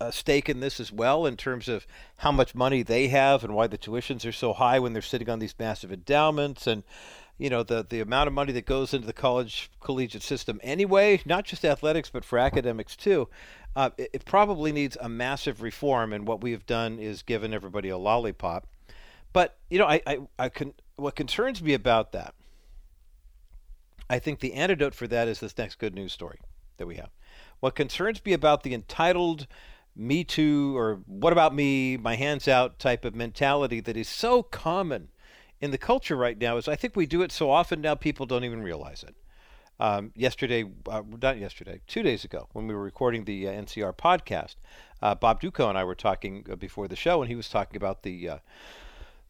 a, stake in this as well in terms of how much money they have and why the tuitions are so high when they're sitting on these massive endowments and you know the the amount of money that goes into the college collegiate system anyway, not just athletics but for academics too. Uh, it, it probably needs a massive reform, and what we have done is given everybody a lollipop. But you know, I, I, I can what concerns me about that I think the antidote for that is this next good news story that we have. What concerns me about the entitled me too or what about me, my hands out type of mentality that is so common in the culture right now is I think we do it so often now people don't even realize it. Um, yesterday, uh, not yesterday, two days ago, when we were recording the uh, NCR podcast, uh, Bob Dutko and I were talking uh, before the show, and he was talking about the uh,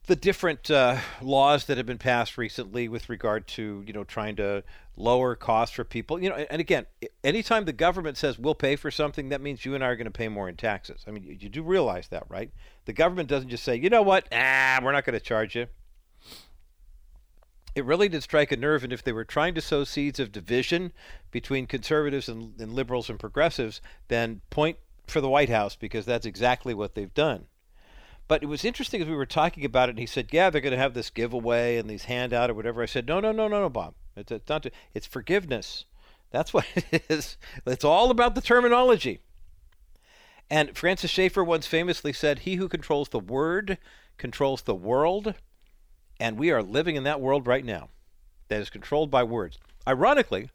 the different uh, laws that have been passed recently with regard to you know trying to lower costs for people you know and again anytime the government says we'll pay for something that means you and i are going to pay more in taxes. I mean you, do realize that right? The government doesn't just say you know what? Ah we're not going to charge you. It really did strike a nerve and if they were trying to sow seeds of division between conservatives and, and liberals and progressives then point for the white house because that's exactly what they've done but it was interesting as we were talking about it, and he said, "Yeah, they're going to have this giveaway and these handout or whatever." I said, "No, no, no, no, no, Bob. It's, it's not. It's forgiveness. That's what it is. It's all about the terminology." And Francis Schaeffer once famously said, "He who controls the word controls the world," and we are living in that world right now, that is controlled by words. Ironically,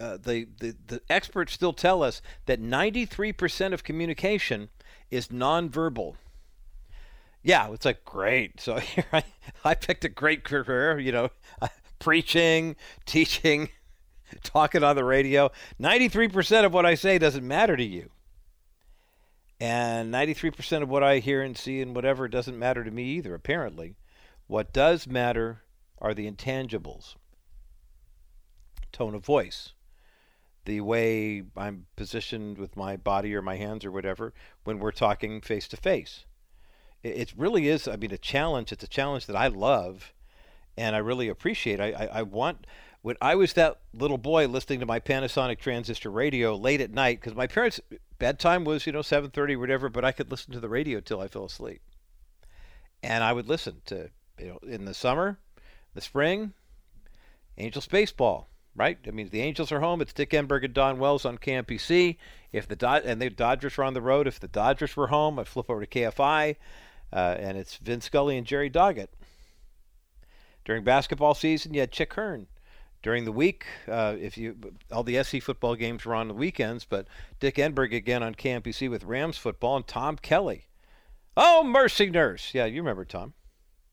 uh, the, the the experts still tell us that 93% of communication is nonverbal yeah, it's like great. So here I, I picked a great career, you know, uh, preaching, teaching, talking on the radio. 93% of what I say doesn't matter to you. And 93% of what I hear and see and whatever doesn't matter to me either, apparently. What does matter are the intangibles tone of voice, the way I'm positioned with my body or my hands or whatever when we're talking face to face. It really is, I mean, a challenge. It's a challenge that I love and I really appreciate. I, I, I want when I was that little boy listening to my Panasonic transistor radio late at night because my parents' bedtime was you know 7:30 whatever, but I could listen to the radio till I fell asleep, and I would listen to you know in the summer, the spring, Angels baseball. Right? I mean, the Angels are home. It's Dick Enberg and Don Wells on KMPC. If the Dod- and the Dodgers were on the road, if the Dodgers were home, I flip over to KFI, uh, and it's Vin Scully and Jerry Doggett. During basketball season, you had Chick Hearn. During the week, uh, if you all the SC football games were on the weekends, but Dick Enberg again on KMPC with Rams football and Tom Kelly. Oh, mercy nurse. Yeah, you remember Tom,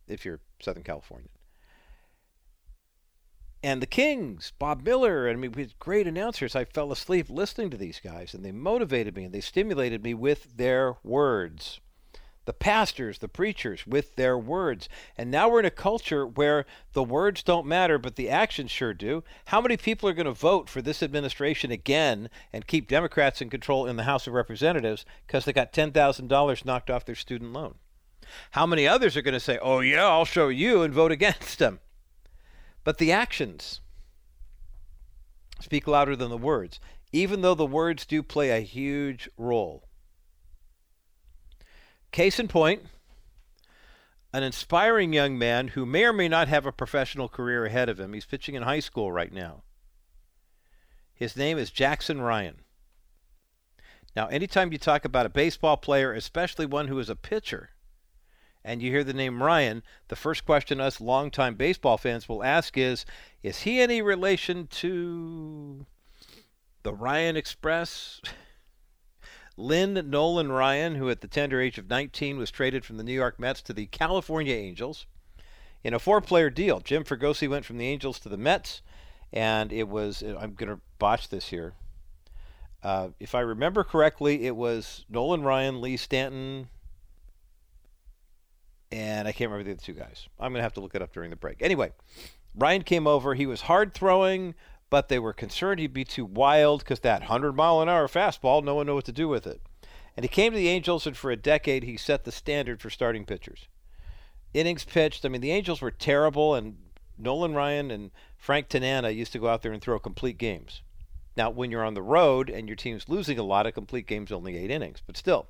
if you're Southern California and the Kings, Bob Miller. I mean, with great announcers. I fell asleep listening to these guys, and they motivated me and they stimulated me with their words. The pastors, the preachers, with their words. And now we're in a culture where the words don't matter, but the actions sure do. How many people are going to vote for this administration again and keep Democrats in control in the House of Representatives because they got $10,000 knocked off their student loan? How many others are going to say, oh, yeah, I'll show you and vote against them? But the actions speak louder than the words, even though the words do play a huge role. Case in point, an inspiring young man who may or may not have a professional career ahead of him. He's pitching in high school right now. His name is Jackson Ryan. Now, anytime you talk about a baseball player, especially one who is a pitcher, and you hear the name Ryan, the first question us longtime baseball fans will ask is Is he any relation to the Ryan Express? Lynn Nolan Ryan, who at the tender age of 19 was traded from the New York Mets to the California Angels in a four player deal. Jim Fregosi went from the Angels to the Mets, and it was, I'm going to botch this here. Uh, if I remember correctly, it was Nolan Ryan, Lee Stanton, and I can't remember the other two guys. I'm going to have to look it up during the break. Anyway, Ryan came over. He was hard throwing, but they were concerned he'd be too wild because that 100 mile an hour fastball, no one knew what to do with it. And he came to the Angels, and for a decade, he set the standard for starting pitchers. Innings pitched. I mean, the Angels were terrible, and Nolan Ryan and Frank Tanana used to go out there and throw complete games. Now, when you're on the road and your team's losing a lot, of complete game's only eight innings, but still,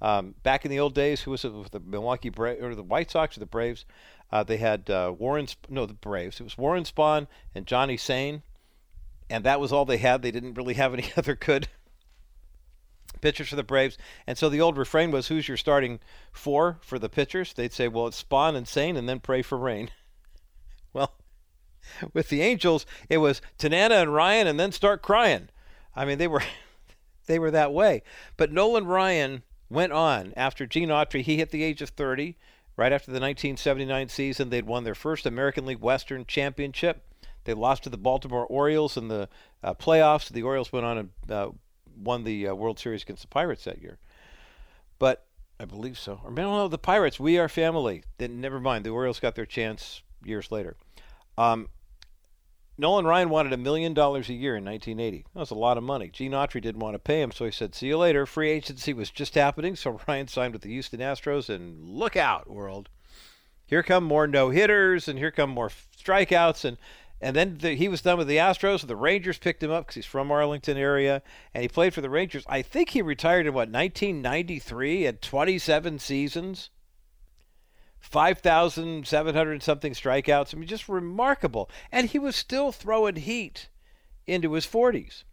um, back in the old days, who was it with the Milwaukee Bra- or the White Sox or the Braves? Uh, they had uh, Warren, Sp- no, the Braves. It was Warren Spahn and Johnny Sain, and that was all they had. They didn't really have any other good pitchers for the Braves. And so the old refrain was, "Who's your starting four for the pitchers?" They'd say, "Well, it's Spahn and Sain, and then pray for rain." well, with the Angels, it was Tanana and Ryan, and then start crying. I mean, they were they were that way. But Nolan Ryan went on after Gene Autry. He hit the age of 30. Right after the 1979 season, they'd won their first American League Western Championship. They lost to the Baltimore Orioles in the uh, playoffs. The Orioles went on and uh, won the uh, World Series against the Pirates that year. But I believe so. Or no, the Pirates. We are family. Then never mind. The Orioles got their chance years later. Um, Nolan Ryan wanted a million dollars a year in 1980. That was a lot of money. Gene Autry didn't want to pay him, so he said, "See you later." Free agency was just happening, so Ryan signed with the Houston Astros, and look out, world! Here come more no hitters, and here come more strikeouts, and and then the, he was done with the Astros. The Rangers picked him up because he's from Arlington area, and he played for the Rangers. I think he retired in what 1993 at 27 seasons. 5,700 something strikeouts. I mean, just remarkable. And he was still throwing heat into his 40s.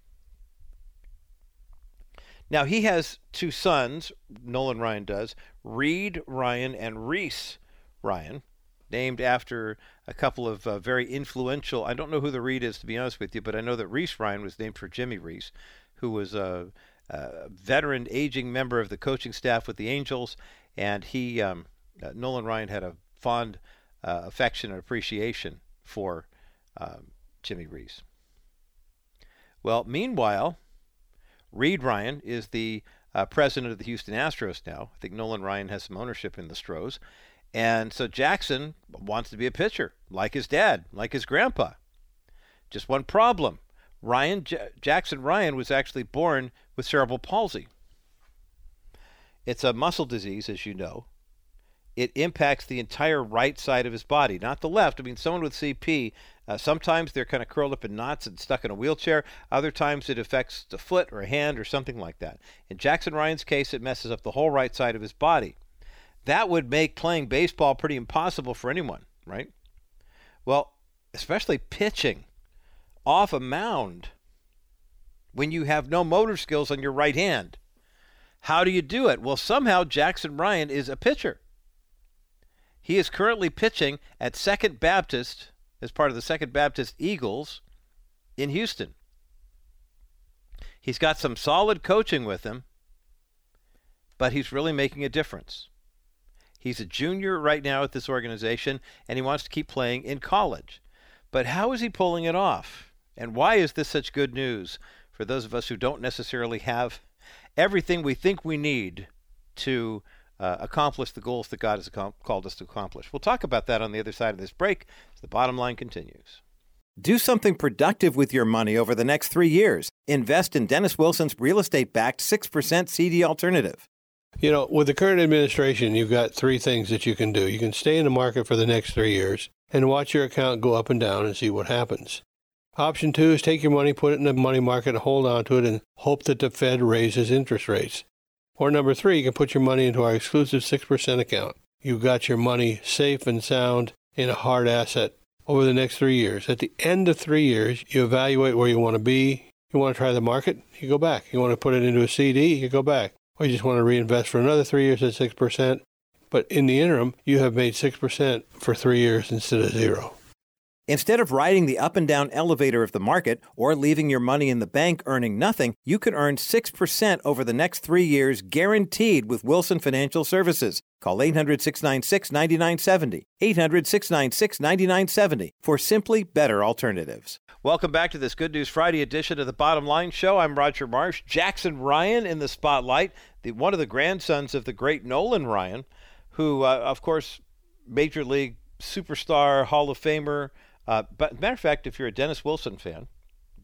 Now, he has two sons, Nolan Ryan does, Reid Ryan and Reese Ryan, named after a couple of uh, very influential. I don't know who the Reid is, to be honest with you, but I know that Reese Ryan was named for Jimmy Reese, who was a, a veteran, aging member of the coaching staff with the Angels, and he. Um, uh, Nolan Ryan had a fond uh, affection and appreciation for um, Jimmy Reese. Well, meanwhile, Reid Ryan is the uh, president of the Houston Astros now. I think Nolan Ryan has some ownership in the Stros. And so Jackson wants to be a pitcher, like his dad, like his grandpa. Just one problem Ryan J- Jackson Ryan was actually born with cerebral palsy. It's a muscle disease, as you know. It impacts the entire right side of his body, not the left. I mean, someone with CP, uh, sometimes they're kind of curled up in knots and stuck in a wheelchair. Other times it affects the foot or a hand or something like that. In Jackson Ryan's case, it messes up the whole right side of his body. That would make playing baseball pretty impossible for anyone, right? Well, especially pitching off a mound when you have no motor skills on your right hand. How do you do it? Well, somehow Jackson Ryan is a pitcher. He is currently pitching at Second Baptist as part of the Second Baptist Eagles in Houston. He's got some solid coaching with him, but he's really making a difference. He's a junior right now at this organization, and he wants to keep playing in college. But how is he pulling it off? And why is this such good news for those of us who don't necessarily have everything we think we need to uh, accomplish the goals that God has called us to accomplish? We'll talk about that on the other side of this break as the bottom line continues. Do something productive with your money over the next three years. Invest in Dennis Wilson's real estate backed 6% CD alternative. You know, with the current administration, you've got three things that you can do. You can stay in the market for the next three years and watch your account go up and down and see what happens. Option two is take your money, put it in the money market, hold on to it, and hope that the Fed raises interest rates. Or number three, you can put your money into our exclusive 6% account. You've got your money safe and sound in a hard asset over the next three years. At the end of three years, you evaluate where you want to be. You want to try the market, you go back. You want to put it into a CD, you go back. Or you just want to reinvest for another three years at 6%. But in the interim, you have made 6% for three years instead of zero. Instead of riding the up and down elevator of the market or leaving your money in the bank earning nothing, you can earn 6% over the next three years guaranteed with Wilson Financial Services. Call 800 696 9970. 800 696 9970 for simply better alternatives. Welcome back to this Good News Friday edition of the Bottom Line Show. I'm Roger Marsh. Jackson Ryan in the spotlight, the, one of the grandsons of the great Nolan Ryan, who, uh, of course, Major League superstar, Hall of Famer. Uh, but matter of fact, if you're a Dennis Wilson fan,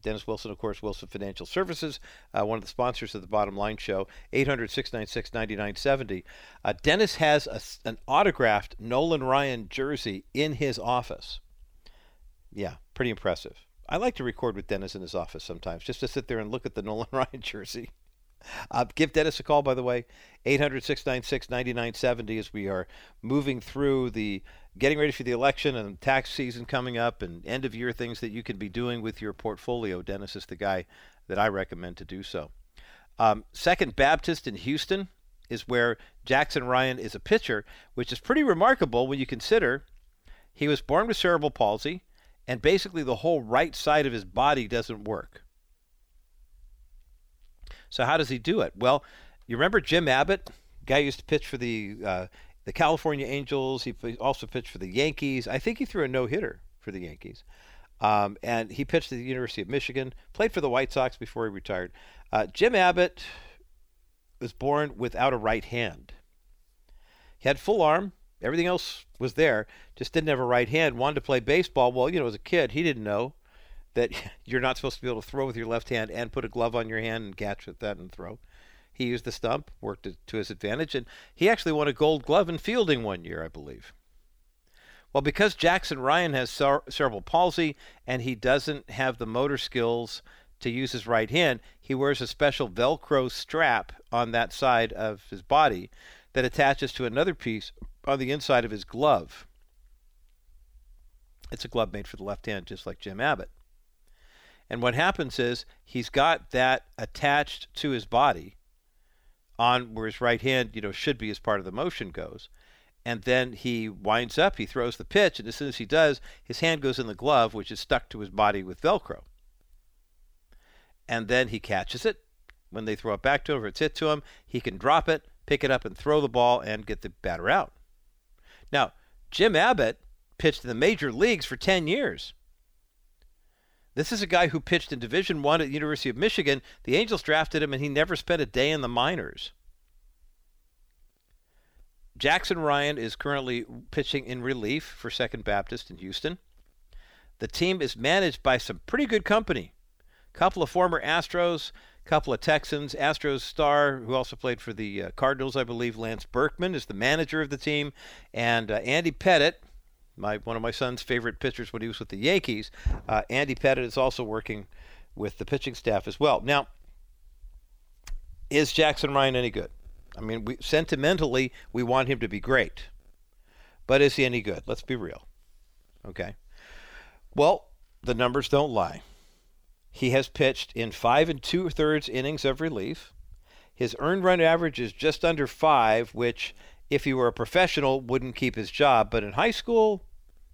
Dennis Wilson, of course, Wilson Financial Services, uh, one of the sponsors of the Bottom Line Show, 800 696 9970. Uh, Dennis has a, an autographed Nolan Ryan jersey in his office. Yeah, pretty impressive. I like to record with Dennis in his office sometimes, just to sit there and look at the Nolan Ryan jersey. Uh, give Dennis a call, by the way, 800 696 9970 as we are moving through the getting ready for the election and tax season coming up and end of year things that you can be doing with your portfolio. Dennis is the guy that I recommend to do so. Um, Second Baptist in Houston is where Jackson Ryan is a pitcher, which is pretty remarkable when you consider he was born with cerebral palsy and basically the whole right side of his body doesn't work. So how does he do it? Well, you remember Jim Abbott, guy used to pitch for the uh, the California Angels. He also pitched for the Yankees. I think he threw a no hitter for the Yankees. Um, and he pitched at the University of Michigan, played for the White Sox before he retired. Uh, Jim Abbott was born without a right hand. He had full arm, everything else was there, just didn't have a right hand. Wanted to play baseball. Well, you know, as a kid, he didn't know that you're not supposed to be able to throw with your left hand and put a glove on your hand and catch with that and throw. He used the stump, worked it to his advantage, and he actually won a gold glove in fielding one year, I believe. Well, because Jackson Ryan has cerebral palsy and he doesn't have the motor skills to use his right hand, he wears a special Velcro strap on that side of his body that attaches to another piece on the inside of his glove. It's a glove made for the left hand, just like Jim Abbott. And what happens is he's got that attached to his body on where his right hand, you know, should be as part of the motion goes. And then he winds up, he throws the pitch, and as soon as he does, his hand goes in the glove, which is stuck to his body with Velcro. And then he catches it. When they throw it back to him, or it's hit to him, he can drop it, pick it up, and throw the ball and get the batter out. Now, Jim Abbott pitched in the major leagues for 10 years. This is a guy who pitched in Division One at the University of Michigan. The Angels drafted him, and he never spent a day in the minors. Jackson Ryan is currently pitching in relief for Second Baptist in Houston. The team is managed by some pretty good company. A couple of former Astros, a couple of Texans. Astros star, who also played for the uh, Cardinals, I believe, Lance Berkman is the manager of the team, and uh, Andy Pettitte, my one of my son's favorite pitchers when he was with the Yankees. Uh, Andy Pettitte is also working with the pitching staff as well. Now, is Jackson Ryan any good? I mean, we, sentimentally, we want him to be great. But is he any good? Let's be real. Okay. Well, the numbers don't lie. He has pitched in five and two thirds innings of relief. His earned run average is just under five, which, if he were a professional, wouldn't keep his job. But in high school,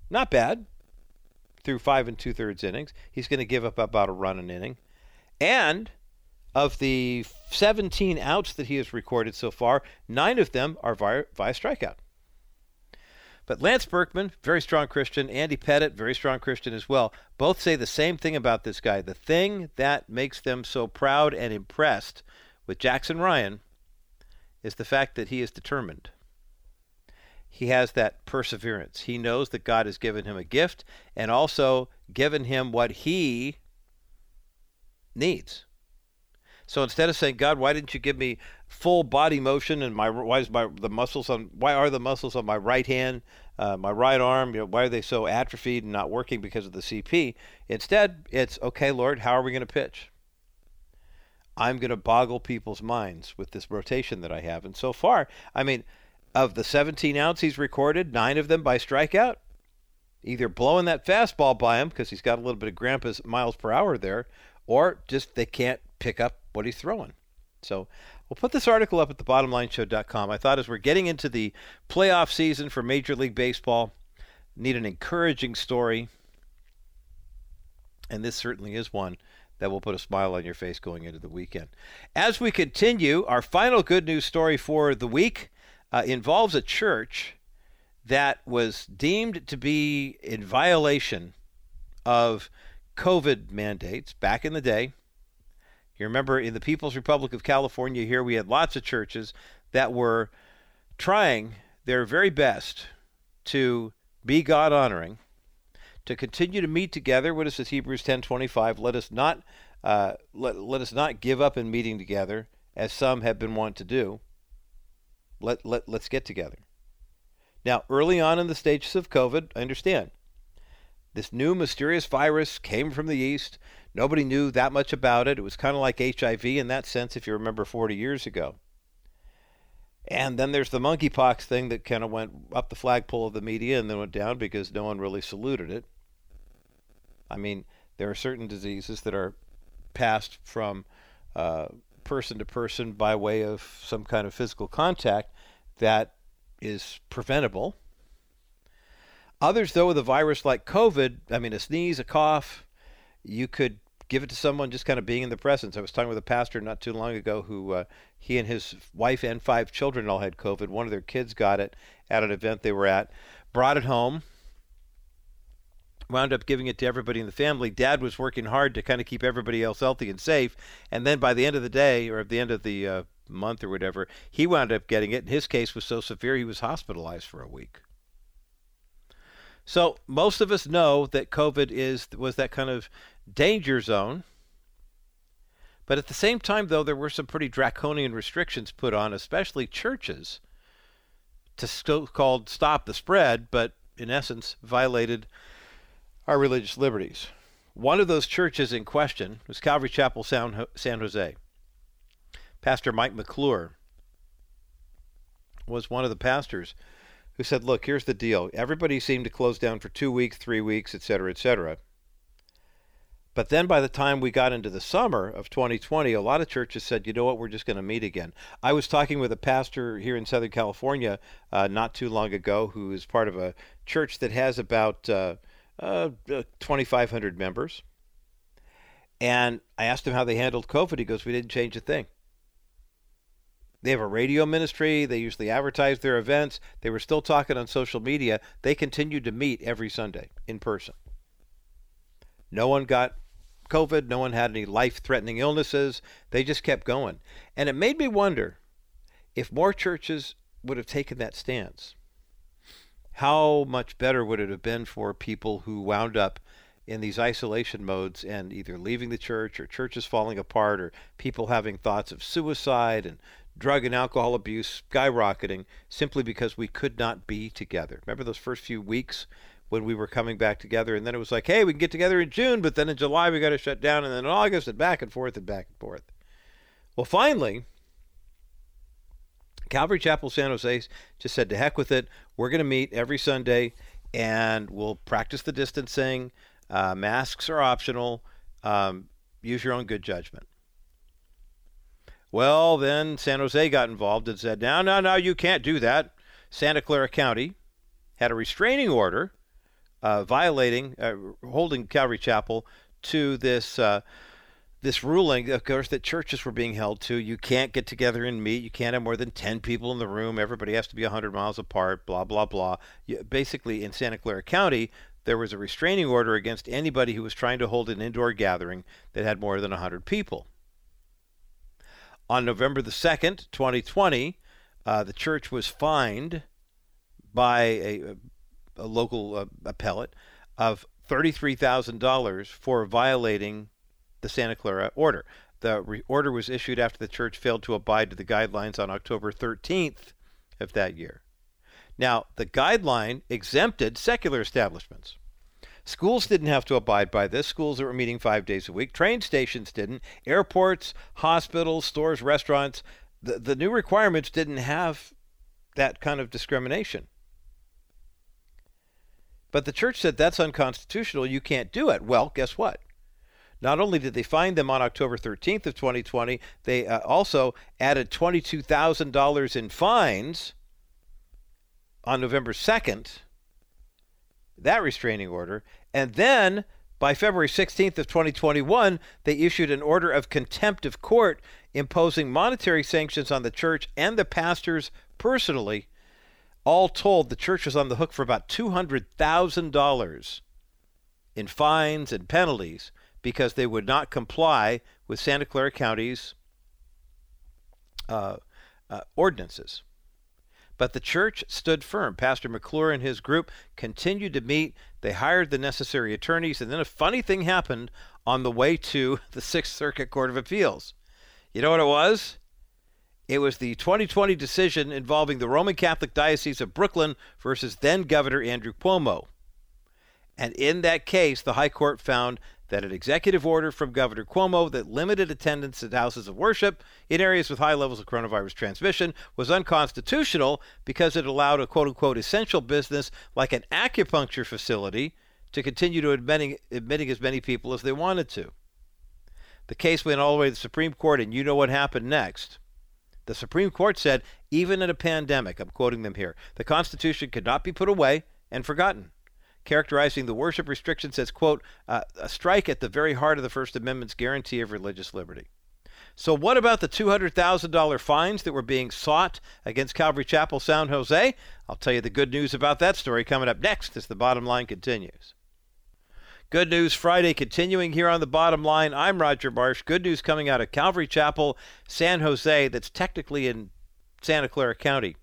not bad. Through five and two thirds innings, he's going to give up about a run an inning. And of the 17 outs that he has recorded so far, nine of them are via, via strikeout. But Lance Berkman, very strong Christian. Andy Pettitte, very strong Christian as well. Both say the same thing about this guy. The thing that makes them so proud and impressed with Jackson Ryan is the fact that he is determined. He has that perseverance. He knows that God has given him a gift and also given him what he needs. So instead of saying, God, why didn't you give me full body motion and my why is my the muscles on why are the muscles on my right hand, uh, my right arm, you know, why are they so atrophied and not working because of the CP? Instead, it's okay, Lord, how are we going to pitch? I'm going to boggle people's minds with this rotation that I have. And so far, I mean, of the 17 outs he's recorded, nine of them by strikeout, either blowing that fastball by him because he's got a little bit of grandpa's miles per hour there, or just they can't pick up what he's throwing. So we'll put this article up at thebottomlineshow.com. I thought as we're getting into the playoff season for Major League Baseball, need an encouraging story. And this certainly is one that will put a smile on your face going into the weekend. As we continue, our final good news story for the week uh, involves a church that was deemed to be in violation of COVID mandates back in the day. You remember in the People's Republic of California here, we had lots of churches that were trying their very best to be God honoring, to continue to meet together. What is this Hebrews 10:25? Let us not uh, let, let us not give up in meeting together, as some have been wont to do. Let, let, let's get together. Now, early on in the stages of COVID, I understand. This new mysterious virus came from the east. Nobody knew that much about it. It was kind of like HIV in that sense, if you remember 40 years ago. And then there's the monkeypox thing that kind of went up the flagpole of the media and then went down because no one really saluted it. I mean, there are certain diseases that are passed from uh, person to person by way of some kind of physical contact that is preventable. Others, though, with a virus like COVID, I mean, a sneeze, a cough, you could give it to someone just kind of being in the presence. I was talking with a pastor not too long ago who uh, he and his wife and five children all had COVID. One of their kids got it at an event they were at, brought it home, wound up giving it to everybody in the family. Dad was working hard to kind of keep everybody else healthy and safe. And then by the end of the day, or at the end of the uh, month or whatever, he wound up getting it. And his case was so severe he was hospitalized for a week. So most of us know that COVID is was that kind of danger zone. But at the same time, though, there were some pretty draconian restrictions put on, especially churches, to so-called stop the spread, but in essence violated our religious liberties. One of those churches in question was Calvary Chapel San Jose. Pastor Mike McClure was one of the pastors who said, Look, here's the deal. Everybody seemed to close down for two weeks, three weeks, et cetera, et cetera. But then by the time we got into the summer of 2020, a lot of churches said, you know what, we're just going to meet again. I was talking with a pastor here in Southern California uh, not too long ago who is part of a church that has about uh, uh, 2,500 members. And I asked him how they handled COVID. He goes, We didn't change a thing. They have a radio ministry. They usually advertise their events. They were still talking on social media. They continued to meet every Sunday in person. No one got COVID. No one had any life threatening illnesses. They just kept going. And it made me wonder if more churches would have taken that stance, how much better would it have been for people who wound up in these isolation modes and either leaving the church or churches falling apart or people having thoughts of suicide and drug and alcohol abuse skyrocketing simply because we could not be together. Remember those first few weeks when we were coming back together and then it was like, hey, we can get together in June, but then in July we got to shut down and then in August and back and forth and back and forth. Well, finally, Calvary Chapel San Jose just said to heck with it. We're going to meet every Sunday and we'll practice the distancing. Uh, masks are optional. Um, use your own good judgment. Well, then San Jose got involved and said, no, no, no, you can't do that. Santa Clara County had a restraining order uh, violating, uh, holding Calvary Chapel to this uh, this ruling, of course, that churches were being held to. You can't get together and meet. You can't have more than 10 people in the room. Everybody has to be 100 miles apart, blah, blah, blah. You, basically, in Santa Clara County, there was a restraining order against anybody who was trying to hold an indoor gathering that had more than 100 people. On November the 2nd, 2020, uh, the church was fined by a, a local uh, appellate of $33,000 for violating the Santa Clara order. The re- order was issued after the church failed to abide to the guidelines on October 13th of that year. Now, the guideline exempted secular establishments. Schools didn't have to abide by this. Schools that were meeting five days a week. Train stations didn't. Airports, hospitals, stores, restaurants. The, the new requirements didn't have that kind of discrimination. But the church said that's unconstitutional. You can't do it. Well, guess what? Not only did they find them on October 13th of 2020, they uh, also added $22,000 in fines on November 2nd. That restraining order, and then by February 16th of 2021, they issued an order of contempt of court imposing monetary sanctions on the church and the pastors personally. All told, the church was on the hook for about $200,000 in fines and penalties because they would not comply with Santa Clara County's uh, uh, ordinances. But the church stood firm. Pastor McClure and his group continued to meet. They hired the necessary attorneys, and then a funny thing happened on the way to the Sixth Circuit Court of Appeals. You know what it was? It was the 2020 decision involving the Roman Catholic Diocese of Brooklyn versus then Governor Andrew Cuomo. And in that case, the High Court found that an executive order from Governor Cuomo that limited attendance at houses of worship in areas with high levels of coronavirus transmission was unconstitutional because it allowed a quote unquote essential business like an acupuncture facility to continue to admitting, admitting as many people as they wanted to. The case went all the way to the Supreme Court, and you know what happened next. The Supreme Court said, even in a pandemic, I'm quoting them here, the Constitution could not be put away and forgotten characterizing the worship restrictions as, quote, uh, a strike at the very heart of the First Amendment's guarantee of religious liberty. So, what about the $200,000 fines that were being sought against Calvary Chapel San Jose? I'll tell you the good news about that story coming up next as the bottom line continues. Good news Friday continuing here on the bottom line. I'm Roger Marsh. Good news coming out of Calvary Chapel, San Jose, that's technically in Santa Clara County.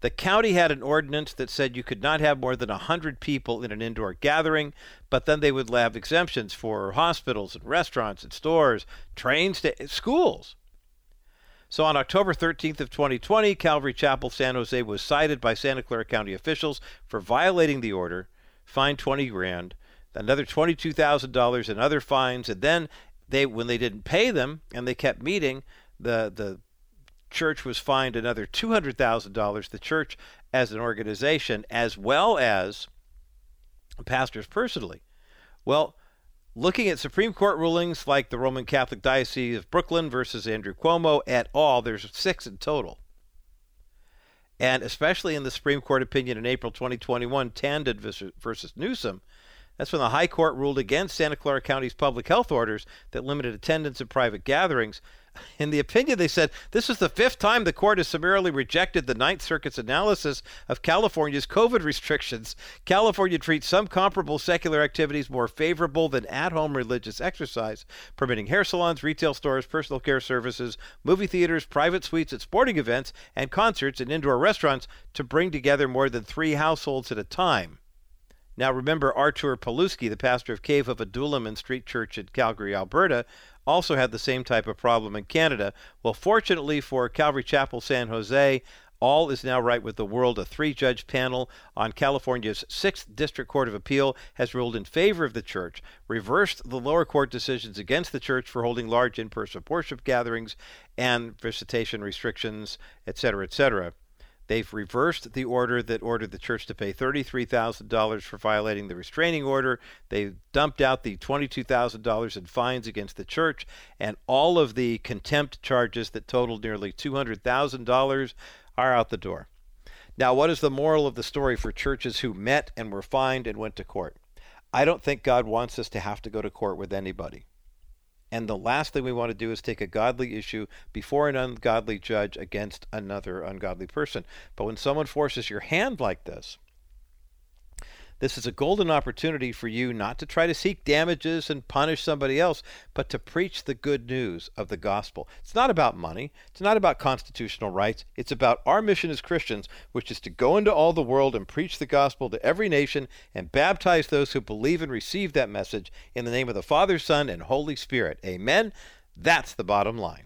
The county had an ordinance that said you could not have more than 100 people in an indoor gathering, but then they would have exemptions for hospitals and restaurants and stores, trains, to schools. So on October 13th of 2020, Calvary Chapel San Jose was cited by Santa Clara County officials for violating the order, fined 20 grand, another $22,000 in other fines, and then they when they didn't pay them and they kept meeting, the the church was fined another $200,000. The church as an organization, as well as pastors personally. Well, looking at Supreme Court rulings like the Roman Catholic Diocese of Brooklyn versus Andrew Cuomo et al., there's six in total. And especially in the Supreme Court opinion in April 2021, Tandon versus Newsom, That's when the High Court ruled against Santa Clara County's public health orders that limited attendance at private gatherings. In the opinion, they said this is the fifth time the court has summarily rejected the Ninth Circuit's analysis of California's COVID restrictions. California treats some comparable secular activities more favorable than at home religious exercise, permitting hair salons, retail stores, personal care services, movie theaters, private suites at sporting events, and concerts and indoor restaurants to bring together more than three households at a time. Now, remember, Artur Pawlowski, the pastor of Cave of Adullam and Street Church in Calgary, Alberta, also had the same type of problem in Canada. Well, fortunately for Calvary Chapel San Jose, all is now right with the world. A three judge panel on California's 6th District Court of Appeal has ruled in favor of the church, reversed the lower court decisions against the church for holding large in person worship gatherings and visitation restrictions, etc., etc. They've reversed the order that ordered the church to pay $33,000 for violating the restraining order. They've dumped out the $22,000 in fines against the church, and all of the contempt charges that totaled nearly $200,000 are out the door. Now, what is the moral of the story for churches who met and were fined and went to court? I don't think God wants us to have to go to court with anybody. And the last thing we want to do is take a godly issue before an ungodly judge against another ungodly person. But when someone forces your hand like this, this is a golden opportunity for you not to try to seek damages and punish somebody else, but to preach the good news of the gospel. It's not about money, it's not about constitutional rights. It's about our mission as Christians, which is to go into all the world and preach the gospel to every nation and baptize those who believe and receive that message in the name of the Father, Son, and Holy Spirit. Amen. That's the bottom line.